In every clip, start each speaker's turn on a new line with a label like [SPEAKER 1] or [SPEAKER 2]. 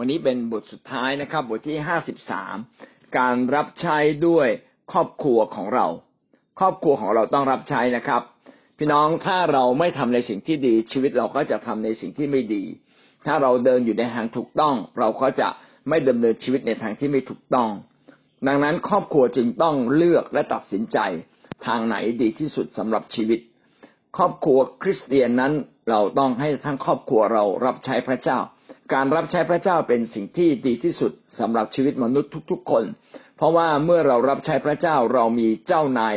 [SPEAKER 1] วันนี้เป็นบทสุดท้ายนะครับ บทที่ห้าสิบสามการรับใช้ด้วยครอบครัวของเรา ครอบครัวของเราต้องรับใช้นะครับ พี่น้องถ้าเราไม่ทำในสิ่งที่ดี ชีวิตเราก็จะทำในสิ่งที่ไม่ดี ถ้าเราเดินอยู่ในทางถูกต้อง เราก็จะไม่ดำเนินชีวิตในทางที่ไม่ถูกต้อง ดังนั้นครอบครัวจึงต้องเลือกและตัดสินใจทางไหนดีที่สุดสำหรับชีวิต ครอบครัวคริสเตียนนั้นเราต้องให้ทั้งครอบครัวเรารับใช้พระเจ้า การรับใช้พระเจ้าเป็นสิ่งที่ดีที่สุดสำหรับชีวิตมนุษย์ทุกๆคน เพราะว่าเมื่อเรารับใช้พระเจ้าเรามีเจ้านาย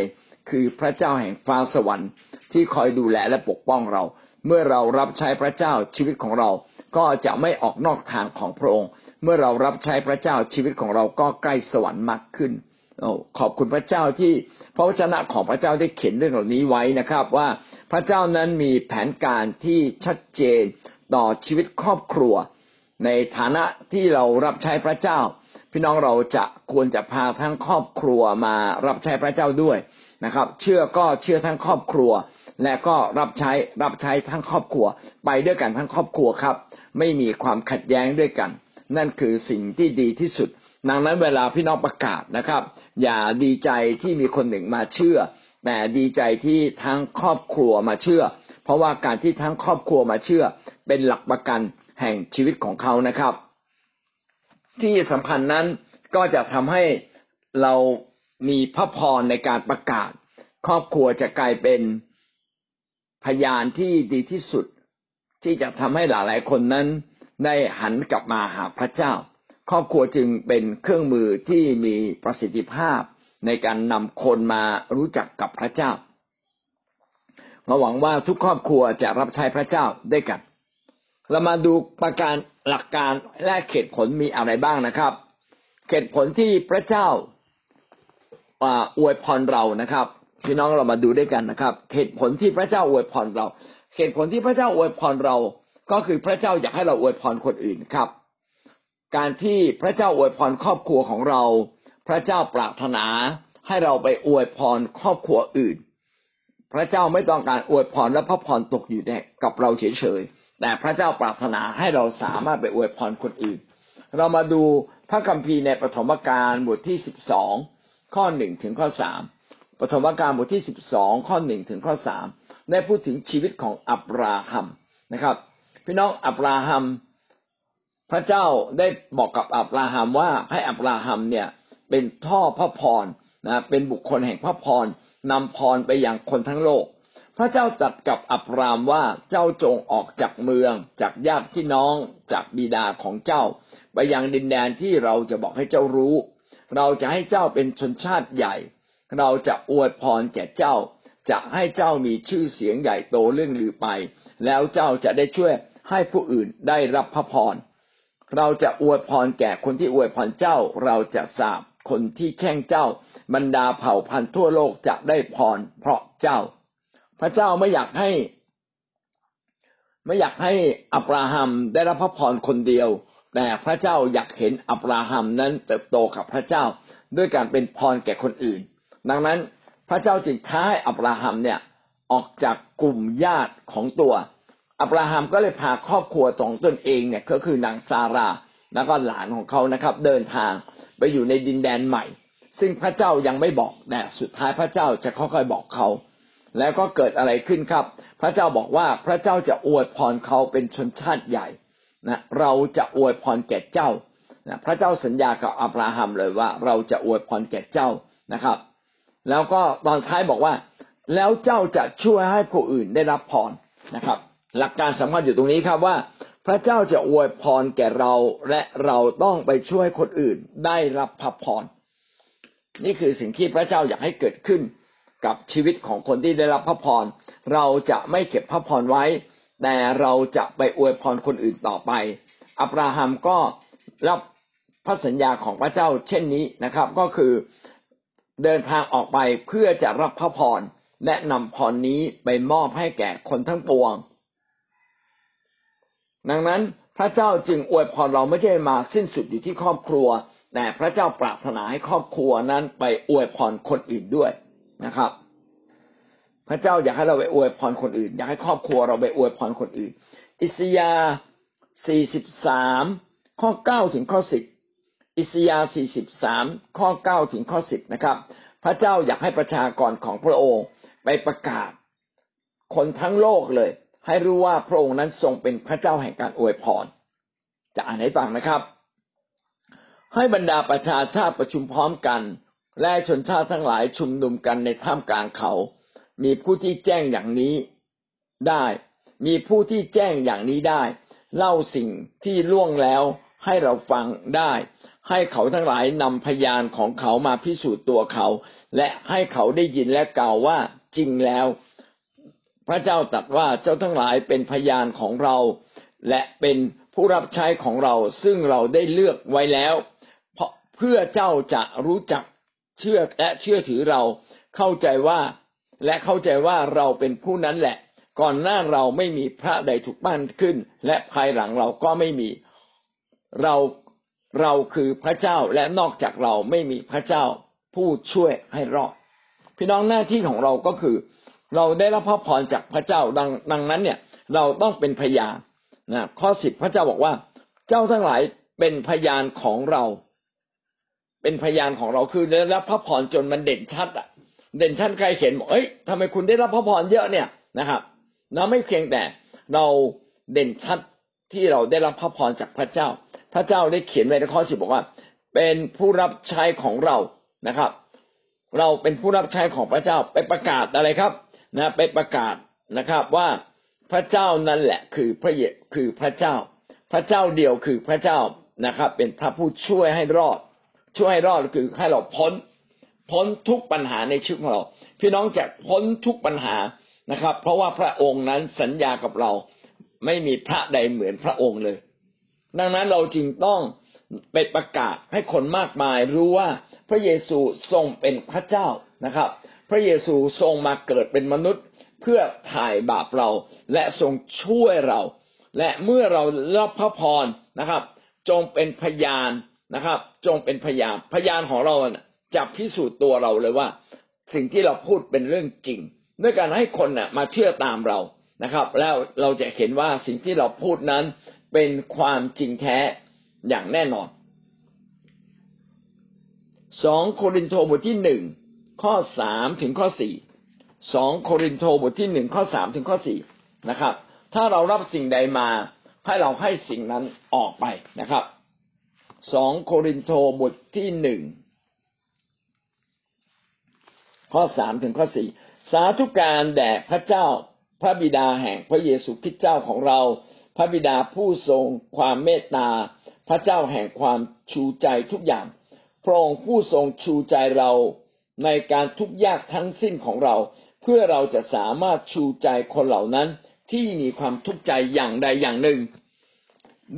[SPEAKER 1] คือพระเจ้าแห่งฟ้าสวรรค์ ที่คอยดูแลและปกป้องเรา เมื่อเรารับใช้พระเจ้าชีวิตของเรา ก็จะไม่ออกนอกทางของพระองค์ เมื่อเรารับใช้พระเจ้าชีวิตของเราก็ใกล้สวรรค์มากขึ้นอขอบคุณพระเจ้าที่พระวจนะของพระเจ้าได้เขียนเรื่องเหล่านี้ไว้นะครับ ว่าพระเจ้านั้นมีแผนการที่ชัดเจนต่อชีวิตครอบครัว ในฐานะที่เรารับใช้พระเจ้า พี่น้องเราจะควรจะพาทั้งครอบครัวมารับใช้พระเจ้าด้วยนะครับ เชื่อก็เชื่อทั้งครอบครัว และก็รับใช้รับใช้ทั้งครอบครัว ไปด้วยกันทั้งครอบครัวครับ ไม่มีความขัดแย้งด้วยกัน นั่นคือสิ่งที่ดีที่สุด ดังนั้นเวลาพี่น้องประกาศนะครับ อย่าดีใจที่มีคนหนึ่งมาเชื่อ แต่ดีใจที่ทั้งครอบครัวมาเชื่อ เพราะว่าการที่ทั้งครอบครัวมาเชื่อ เป็นหลักประกัน แห่งชีวิตของเขานะครับ ที่สำคัญนั้นก็จะทำให้เรามีพระพรในการประกาศ ครอบครัวจะกลายเป็นพยานที่ดีที่สุด ที่จะทำให้หลายๆคนนั้น ได้หันกลับมาหาพระเจ้า ครอบครัวจึงเป็นเครื่องมือที่มีประสิทธิภาพในการนำคนมารู้จักกับพระเจ้าเราหวังว่าทุกครอบครัวจะรับใช้พระเจ้าด้วยกัน เรามาดูประการหลักการและเหตุผลมีอะไรบ้างนะครับเหตุผลที่พระเจ้าอวยพรเรานะครับพี่น้องเรามาดูด้วยกันนะครับ เหตุผลที่พระเจ้าอวยพรเรา เหตุผลที่พระเจ้าอวยพรเรา ก็คือพระเจ้าอยากให้เราอวยพรคนอื่นครับ การที่พระเจ้าอวยพรครอบครัวของเรา พระเจ้าปรารถนาให้เราไปอวยพรครอบครัวอื่น พระเจ้าไม่ต้องการอวยพรและพระพรตกอยู่กับเราเฉยๆ แต่พระเจ้าปรารถนาให้เราสามารถไปอวยพรคนอื่น เรามาดูพระคัมภีร์ในปฐมกาลบทที่สิบสองข้อหนึ่งถึงข้อสามปฐมกาลบทที่สิบสองข้อหนึ่งถึงข้อสามได้พูดถึงชีวิตของอับราฮัมนะครับ พี่น้องอับราฮัม พระเจ้าได้บอกกับอับราฮัมว่าให้อับราฮัมเนี่ยเป็นท่อพระพรนะเป็นบุคคลแห่งพระพรนำพรไปยังคนทั้งโลก พระเจ้าตรัสกับอับรามว่าเจ้าจงออกจากเมือง จากญาติพี่น้อง จากบิดาของเจ้า ไปยังดินแดนที่เราจะบอกให้เจ้ารู้ เราจะให้เจ้าเป็นชนชาติใหญ่ เราจะอวยพรแก่เจ้า จะให้เจ้ามีชื่อเสียงใหญ่โตเรื่องลือไป แล้วเจ้าจะได้ช่วยให้ผู้อื่นได้รับพระพร เราจะอวยพรแก่คนที่อวยพรเจ้า เราจะสาบคนที่แช่งเจ้า บรรดาเผ่าพันธุ์ทั่วโลกจะได้พรเพราะเจ้า พระเจ้าไม่อยากให้ ไม่อยากให้อับราฮัมได้รับพระพรคนเดียว แต่พระเจ้าอยากเห็นอับราฮัมนั้นเติบโตกับพระเจ้าด้วยการเป็นพรแก่คนอื่น ดังนั้นพระเจ้าจึงท้าให้อับราฮัมเนี่ยออกจากกลุ่มญาติของตัวอับราฮัมก็เลยพาครอบครัวของตนเองเนี่ยก็คือนางซาราแล้วก็หลานของเขานะครับ เดินทางไปอยู่ในดินแดนใหม่ ซึ่งพระเจ้ายังไม่บอกแต่สุดท้ายพระเจ้าจะค่อยๆบอกเขา แล้วก็เกิดอะไรขึ้นครับ พระเจ้าบอกว่าพระเจ้าจะอวยพรเขาเป็นชนชาติใหญ่นะเราจะอวยพรแก่เจ้านะพระเจ้าสัญญากับอับราฮัมเลยว่า เราจะอวยพรแก่เจ้านะครับ แล้วก็ตอนท้ายบอกว่า แล้วเจ้าจะช่วยให้ผู้อื่นได้รับพรนะครับ หลักการสำคัญอยู่ตรงนี้ครับว่า พระเจ้าจะอวยพรแก่เราและเราต้องไปช่วยคนอื่นได้รับพระพรนี่คือสิ่งที่พระเจ้าอยากให้เกิดขึ้น กับชีวิตของคนที่ได้รับพระพร เราจะไม่เก็บพระพรไว้ แต่เราจะไปอวยพรคนอื่นต่อไป อับราฮัมก็รับพระสัญญาของพระเจ้าเช่นนี้นะครับ ก็คือเดินทางออกไปเพื่อจะรับพระพรและนำพรนี้ไปมอบให้แก่คนทั้งปวง ดังนั้นพระเจ้าจึงอวยพรเราไม่ใช่มาสิ้นสุดอยู่ที่ครอบครัว แต่พระเจ้าปรารถนาให้ครอบครัวนั้นไปอวยพรคนอื่นด้วย นะครับ พระเจ้าอยากให้เราไปอวยพรคนอื่น อยากให้ครอบครัวเราไปอวยพรคนอื่น อิสยาห์43 ข้อเก้าถึงข้อสิบอิสยาห์สี่สิบสามข้อเก้าถึงข้อสิบนะครับ พระเจ้าอยากให้ประชากรของพระองค์ไปประกาศ คนทั้งโลกเลย ให้รู้ว่าพระองค์นั้นทรงเป็นพระเจ้าแห่งการอวยพร จะอ่านให้ฟังนะครับ ให้บรรดาประชาชาติประชุมพร้อมกัน และชนชาติทั้งหลายชุมนุมกันในท่ามกลางเขา มีผู้ที่แจ้งอย่างนี้ได้ มีผู้ที่แจ้งอย่างนี้ได้ เล่าสิ่งที่ล่วงแล้วให้เราฟังได้ ให้เขาทั้งหลายนำพยานของเขามาพิสูจน์ตัวเขา และให้เขาได้ยินและกล่าวว่าจริงแล้ว พระเจ้าตรัสว่าเจ้าทั้งหลายเป็นพยานของเรา และเป็นผู้รับใช้ของเราซึ่งเราได้เลือกไว้แล้ว เพราะเพื่อเจ้าจะรู้จัก เชื่อและเชื่อถือเราเข้าใจว่าและเข้าใจว่าเราเป็นผู้นั้นแหละ ก่อนหน้าเราไม่มีพระใดถูกปั้นขึ้น และภายหลังเราก็ไม่มีเราเราคือพระเจ้าและนอกจากเราไม่มีพระเจ้าผู้ช่วยให้รอด พี่น้องหน้าที่ของเราก็คือ เราได้รับพระพรจากพระเจ้าดังดังนั้นเนี่ย เราต้องเป็นพยานนะข้อสิบพระเจ้าบอกว่า เจ้าทั้งหลายเป็นพยานของเรา เป็นพยานของเราคือได้รับพระพรจนมันเด่นชัดอะ เด่นชัดใครเห็นบอกเอ้ยทำไมคุณได้รับพระพรเยอะเนี่ยนะครับเราไม่เพียงแต่เราเด่นชัดที่เราได้รับพระพรจากพระเจ้า พระเจ้าได้เขียนไว้ในข้อสิบบอกว่า เป็นผู้รับใช้ของเรานะครับ เราเป็นผู้รับใช้ของพระเจ้าไปประกาศอะไรครับนะไปประกาศนะครับว่าพระเจ้านั่นแหละ คือพระเยคือพระเจ้า พระเจ้าเดียวคือพระเจ้านะครับ เป็นพระผู้ช่วยให้รอด ช่วยให้รอดคือให้เราพ้น พ้นทุกปัญหาในชีวิตของเรา พี่น้องจะพ้นทุกปัญหานะครับ เพราะว่าพระองค์นั้นสัญญากับเรา ไม่มีพระใดเหมือนพระองค์เลย ดังนั้นเราจึงต้องไปประกาศให้คนมากมายรู้ว่าพระเยซูทรงเป็นพระเจ้านะครับ พระเยซูทรงมาเกิดเป็นมนุษย์เพื่อถ่ายบาปเรา และทรงช่วยเรา และเมื่อเรารับพระพรนะครับ จงเป็นพยาน นะครับ จงเป็นพยานพยานของเราจะพิสูจน์ตัวเราเลยว่า สิ่งที่เราพูดเป็นเรื่องจริง ด้วยการให้คนน่ะมาเชื่อตามเรานะครับ แล้วเราจะเห็นว่าสิ่งที่เราพูดนั้นเป็นความจริงแท้อย่างแน่นอนสองโครินโตบทที่หนึ่งข้อสามถึงข้อสี่สองโครินโตบทที่หนึ่งข้อสามถึงข้อสี่นะครับ ถ้าเรารับสิ่งใดมาให้เราให้สิ่งนั้นออกไปนะครับ สองโครินโตบทที่หนึ่งข้อสามถึงข้อสี่สาธุการแด่พระเจ้าพระบิดาแห่งพระเยซูคริสต์เจ้าของเรา พระบิดาผู้ทรงความเมตตา พระเจ้าแห่งความชูใจทุกอย่างพระองค์ผู้ทรงชูใจเราในการทุกยากทั้งสิ้นของเรา เพื่อเราจะสามารถชูใจคนเหล่านั้นที่มีความทุกข์ใจอย่างใดอย่างหนึ่ง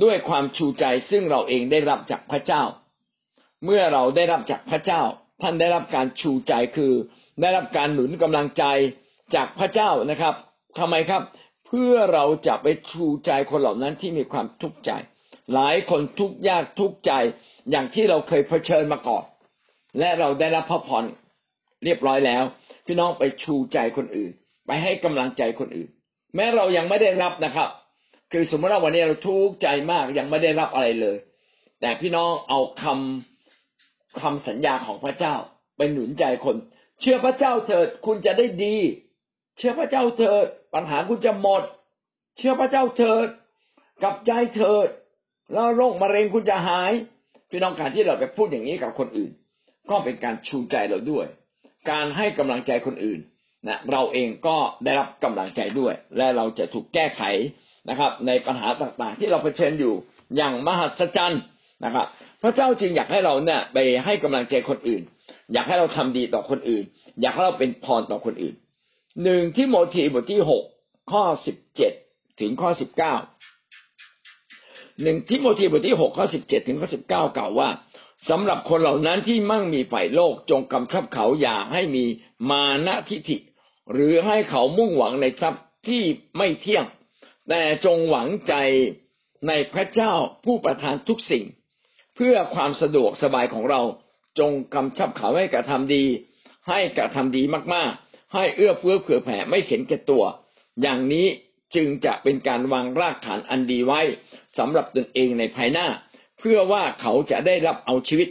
[SPEAKER 1] ด้วยความชูใจซึ่งเราเองได้รับจากพระเจ้า เมื่อเราได้รับจากพระเจ้า ท่านได้รับการชูใจคือ ได้รับการหนุนกำลังใจจากพระเจ้านะครับทำไมครับ เพื่อเราจะไปชูใจคนเหล่านั้นที่มีความทุกข์ใจ หลายคนทุกข์ยากทุกข์ใจอย่างที่เราเคยเผชิญมาก่อน และเราได้รับพระพรเรียบร้อยแล้ว พี่น้องไปชูใจคนอื่น ไปให้กำลังใจคนอื่น แม้เรายังไม่ได้รับนะครับ คือสมมติว่าวันนี้เราทุกข์ใจมากยังไม่ได้รับอะไรเลย แต่พี่น้องเอาคำคำสัญญาของพระเจ้าไปหนุนใจคน เชื่อพระเจ้าเถิดคุณจะได้ดี เชื่อพระเจ้าเถิดปัญหาคุณจะหมด เชื่อพระเจ้าเถิดกับใจเถิด แล้วโรคมะเร็งคุณจะหาย พี่น้องการที่เราไปพูดอย่างนี้กับคนอื่น ก็เป็นการชูใจเราด้วย การให้กำลังใจคนอื่นนะเราเองก็ได้รับกำลังใจด้วย และเราจะถูกแก้ไข นะครับ ในปัญหาต่างๆ ที่เราเผชิญอยู่อย่างมหัศจรรย์นะครับ พระเจ้าจึงอยากให้เราเนี่ยไปให้กำลังใจคนอื่น อยากให้เราทำดีต่อคนอื่น อยากให้เราเป็นพรต่อคนอื่นหนึ่งที่โมธีบทที่หกข้อสิบเจ็ดถึงข้อสิบเก้าหนึ่งที่โมธีบทที่หกข้อสิบเจ็ดถึงข้อสิบเก้ากล่าวว่าสำหรับคนเหล่านั้นที่มั่งมีฝ่ายโลกจงกำชับเขาอย่าให้มีมานะทิฐิ หรือให้เขามุ่งหวังในทรัพย์ที่ไม่เที่ยง แต่จงหวังใจในพระเจ้าผู้ประทานทุกสิ่ง เพื่อความสะดวกสบายของเราจงกำชับเขาให้กระทำดี ให้กระทำดีมากๆ ให้เอื้อเฟื้อเผื่อแผ่ไม่เห็นแก่ตัว อย่างนี้จึงจะเป็นการวางรากฐานอันดีไว้สำหรับตนเองในภายหน้า เพื่อว่าเขาจะได้รับเอาชีวิต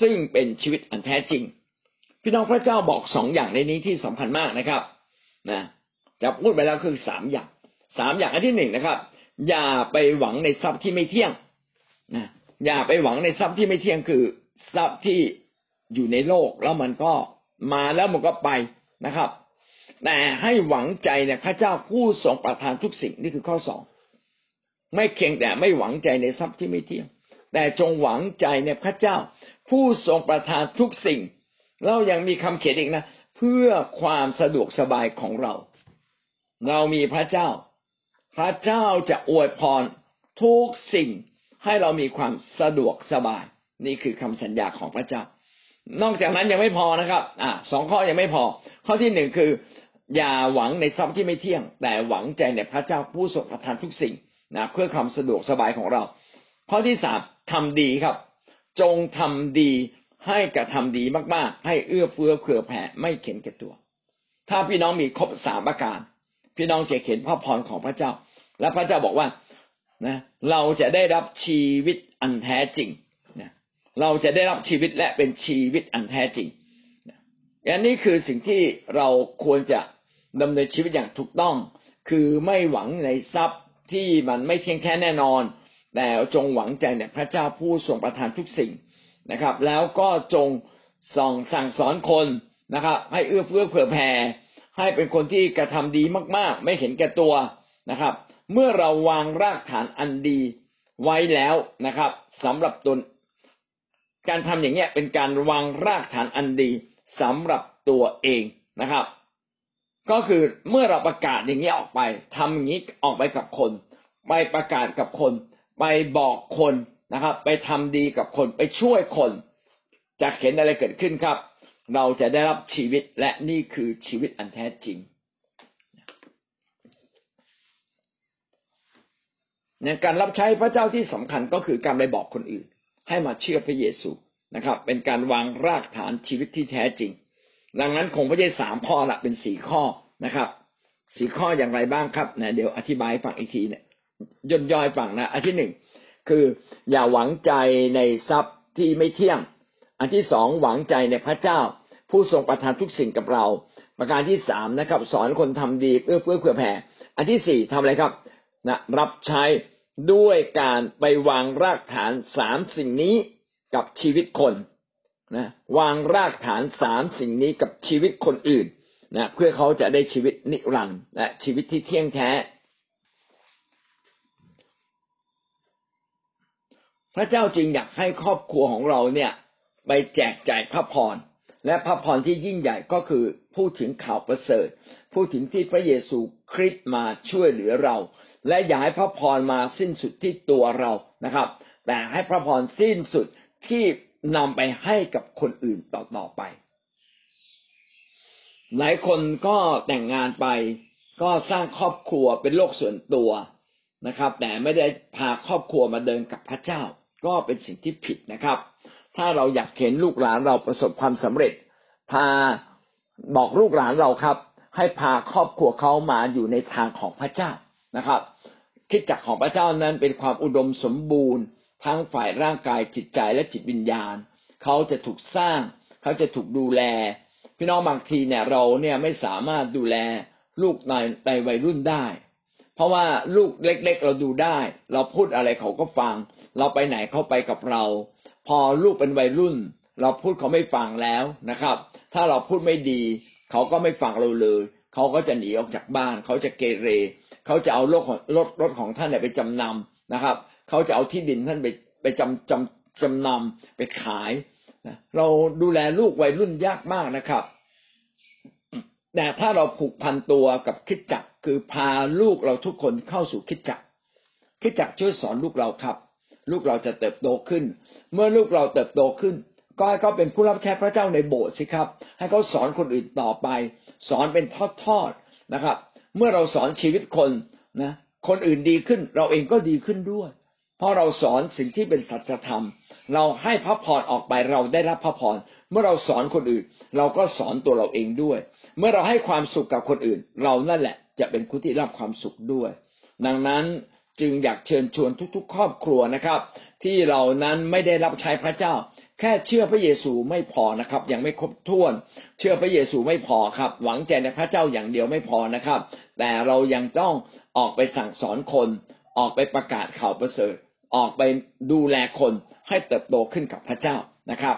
[SPEAKER 1] ซึ่งเป็นชีวิตอันแท้จริง พี่น้องพระเจ้าบอกสองอย่างในนี้ที่สำคัญมากนะครับนะจะพูดไปแล้วคือสามอย่าง สามอย่างอันที่หนึ่งนะครับ อย่าไปหวังในทรัพย์ที่ไม่เที่ยงนะอย่าไปหวังในทรัพย์ที่ไม่เที่ยงคือทรัพย์ที่อยู่ในโลกแล้วมันก็มาแล้วมันก็ไปนะครับ แต่ให้หวังใจในพระเจ้าผู้ทรงประทานทุกสิ่งนี่คือข้อสองไม่เคียงแต่ไม่หวังใจในทรัพย์ที่ไม่เที่ยง แต่จงหวังใจในพระเจ้า ผู้ทรงประทานทุกสิ่งเรายังมีคำเขียนอีกนะ เพื่อความสะดวกสบายของเรา เรามีพระเจ้า ระเจ้าจะอวยพรทุกสิ่งให้เรามีความสะดวกสบาย นี่คือคำสัญญาของพระเจ้า นอกจากนั้นยังไม่พอนะครับ อ่าสองข้อยังไม่พอ ข้อที่หนึ่งคือ อย่าหวังในทรัพย์ที่ไม่เที่ยง แต่หวังใจในพระเจ้าผู้ทรงประทานทุกสิ่งนะเพื่อความสะดวกสบายของเรา ข้อที่สามทำดีครับ จงทำดีให้กระทำดีมากๆ ให้เอื้อเฟื้อเผื่อแผ่ไม่เข็นแก่ตัว ถ้าพี่น้องมีครบสามประการ พี่น้องจะเห็นพระพรของพระเจ้า และพระเจ้าบอกว่านะเราจะได้รับชีวิตอันแท้จริงนะเราจะได้รับชีวิตและเป็นชีวิตอันแท้จริงอันนี้คือสิ่งที่เราควรจะดำเนินชีวิตอย่างถูกต้อง คือไม่หวังในทรัพย์ที่มันไม่เที่ยงแท้แน่นอน แต่จงหวังใจในพระเจ้าผู้ทรงประทานทุกสิ่งนะครับ แล้วก็จงส่องสั่งสอนคนนะครับ ให้เอื้อเฟื้อเผื่อแผ่ให้เป็นคนที่กระทำดีมาก ๆ ไม่เห็นแก่ตัวนะครับ เมื่อเราวางรากฐานอันดีไว้แล้วนะครับสำหรับตน การทำอย่างเงี้ยเป็นการวางรากฐานอันดีสำหรับตัวเองนะครับ ก็คือเมื่อเราประกาศอย่างนี้ออกไปทำอย่างนี้ออกไปกับคน ไปประกาศกับคน ไปบอกคนนะครับ ไปทำดีกับคนไปช่วยคน จะเห็นอะไรเกิดขึ้นครับ เราจะได้รับชีวิตและนี่คือชีวิตอันแท้จริง ในการรับใช้พระเจ้าที่สำคัญก็คือการไปบอกคนอื่น ให้มาเชื่อพระเยซูนะครับ เป็นการวางรากฐานชีวิตที่แท้จริง ดังนั้นคงไม่ใช่สามข้อละเป็นสี่ข้อนะครับสี่ข้ออย่างไรบ้างครับนะเดี๋ยวอธิบายฟังอีกทีเนี่ยย่นย่อยฟังนะอันที่หนึ่งคืออย่าหวังใจในทรัพย์ที่ไม่เที่ยง อันที่สองหวังใจในพระเจ้า ผู้ทรงประทานทุกสิ่งกับเรา ประการที่สามนะครับ สอนคนทำดีเอื้อเฟื้อเผื่อแผ่ อันที่สี่ทำอะไรครับ นะรับใช้ด้วยการไปวางรากฐานสามสิ่งนี้กับชีวิตคนนะวางรากฐานสามสิ่งนี้กับชีวิตคนอื่นนะเพื่อเขาจะได้ชีวิตนิรันดร์และชีวิตที่เที่ยงแท้ พระเจ้าจึงอยากให้ครอบครัวของเราเนี่ย ไปแจกจ่ายพระพรและพระพรที่ยิ่งใหญ่ก็คือพูดถึงข่าวประเสริฐ พูดถึงที่พระเยซูคริสต์มาช่วยเหลือเรา และอย่าให้พระพรมาสิ้นสุดที่ตัวเรานะครับ แต่ให้พระพรสิ้นสุดที่นำไปให้กับคนอื่นต่อๆไป หลายคนก็แต่งงานไป ก็สร้างครอบครัวเป็นโลกส่วนตัวนะครับ แต่ไม่ได้พาครอบครัวมาเดินกับพระเจ้า ก็เป็นสิ่งที่ผิดนะครับ ถ้าเราอยากเห็นลูกหลานเราประสบความสำเร็จ พาบอกลูกหลานเราครับ ให้พาครอบครัวเขามาอยู่ในทางของพระเจ้า นะครับ คิดจักของพระเจ้านั้นเป็นความอุดมสมบูรณ์ ทั้งฝ่ายร่างกายจิตใจและจิตวิญญาณ เขาจะถูกสร้าง เขาจะถูกดูแล พี่น้องบางทีเนี่ยเราเนี่ยไม่สามารถดูแลลูกในในวัยรุ่นได้ เพราะว่าลูกเล็ก ๆ เราดูได้ เราพูดอะไรเขาก็ฟัง เราไปไหนเขาไปกับเรา พอลูกเป็นวัยรุ่น เราพูดเขาไม่ฟังแล้วนะครับ ถ้าเราพูดไม่ดี เขาก็ไม่ฟังเราเลย เขาก็จะหนีออกจากบ้าน เขาจะเกเร เขาจะเอารถรถรถของท่านเนี่ยไปจำนำนะครับ เขาจะเอาที่ดินท่านไปไปจำจำจำนำไปขายเราดูแลลูกวัยรุ่นยากมากนะครับแต่ถ้าเราผูกพันตัวกับคิดจักคือพาลูกเราทุกคนเข้าสู่คิดจักคิดจักช่วยสอนลูกเราครับ ลูกเราจะเติบโตขึ้น เมื่อลูกเราเติบโตขึ้น ก็ให้เขาเป็นผู้รับใช้พระเจ้าในโบสถ์สิครับ ให้เขาสอนคนอื่นต่อไป สอนเป็นทอดๆนะครับ เมื่อเราสอนชีวิตคนนะคนอื่นดีขึ้น เราเองก็ดีขึ้นด้วย เพราะเราสอนสิ่งที่เป็นสัจธรรม เราให้พระพรออกไปเราได้รับพระพรเมื่อเราสอนคนอื่น เราก็สอนตัวเราเองด้วย เมื่อเราให้ความสุขกับคนอื่น เรานั่นแหละ จะเป็นผู้ที่รับความสุขด้วย ดังนั้นจึงอยากเชิญชวนทุกๆ ครอบครัวนะครับ ที่เรานั้นไม่ได้รับใช้พระเจ้า แค่เชื่อพระเยซูไม่พอนะครับ ยังไม่ครบถ้วน เชื่อพระเยซูไม่พอครับ หวังใจในพระเจ้าอย่างเดียวไม่พอนะครับ แต่เรายังต้องออกไปสั่งสอนคน ออกไปประกาศข่าวประเสริฐ ออกไปดูแลคนให้เติบโตขึ้นกับพระเจ้านะครับ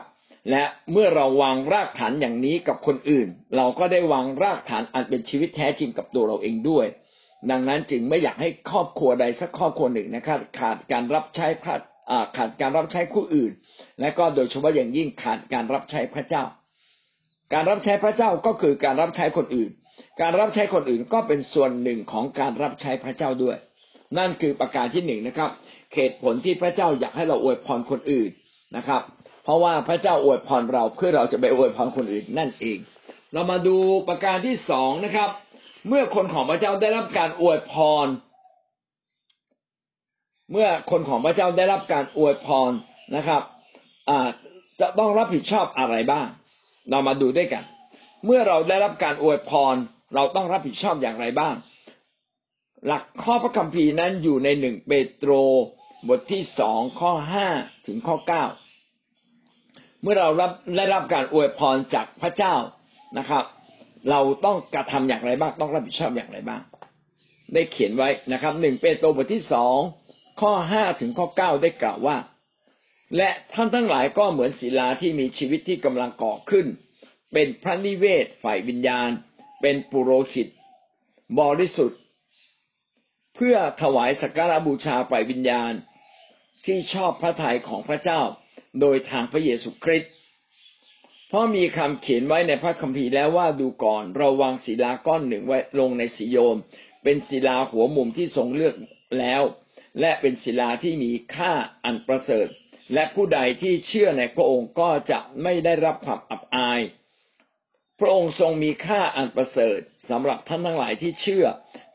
[SPEAKER 1] และเมื่อเราวางรากฐานอย่างนี้กับคนอื่น เราก็ได้วางรากฐานอันเป็นชีวิตแท้จริงกับตัวเราเองด้วย ดังนั้นจึงไม่อยากให้ครอบครัวใดสักครอบครัวหนึ่งนะครับ ขาดการรับใช้พระ ขาดการรับใช้ผู้อื่น และก็โดยเฉพาะอย่างยิ่งขาดการรับใช้พระเจ้า การรับใช้พระเจ้าก็คือการรับใช้คนอื่น การรับใช้คนอื่นก็เป็นส่วนหนึ่งของการรับใช้พระเจ้าด้วย นั่นคือประการที่หนึ่งนะครับเหตุผลที่พระเจ้าอยากให้เราอวยพรคนอื่นนะครับ เพราะว่าพระเจ้าอวยพรเราเพื่อเราจะไปอวยพรคนอื่นนั่นเอง เรามาดูประการที่สองนะครับ เมื่อคนของพระเจ้าได้รับการอวยพร เมื่อคนของพระเจ้าได้รับการอวยพรนะครับจะต้องรับผิดชอบอะไรบ้าง เรามาดูด้วยกัน เมื่อเราได้รับการอวยพร เราต้องรับผิดชอบอย่างไรบ้าง หลักข้อพระคัมภีร์นั้นอยู่ในหนึ่งเปโตรบทที่สองข้อห้าถึงข้อเก้าเมื่อเรารับได้รับการอวยพรจากพระเจ้านะครับ เราต้องกระทำอย่างไรบ้าง ต้องรับผิดชอบอย่างไรบ้าง ได้เขียนไว้นะครับหนึ่งเปโตรบทที่สอง ข้อห้าถึงข้อเก้าได้กล่าวว่า และท่านทั้งหลายก็เหมือนศิลาที่มีชีวิตที่กำลังก่อขึ้น เป็นพระนิเวศฝ่ายวิญญาณ เป็นปุโรหิต บริสุทธิ์ เพื่อถวายสักการะบูชาฝ่ายวิญญาณ ที่ชอบพระทัยของพระเจ้า โดยทางพระเยซูคริสต์เพราะมีคำเขียนไว้ในพระคัมภีร์แล้วว่าดูก่อนเราวางศิลาก้อนหนึ่งไว้ลงในสิโยม เป็นศิลาหัวมุมที่ทรงเลือกแล้ว และเป็นศิลาที่มีค่าอันประเสริฐ และผู้ใดที่เชื่อในพระองค์ก็จะไม่ได้รับความอับอาย พระองค์ทรงมีค่าอันประเสริฐสำหรับท่านทั้งหลายที่เชื่อ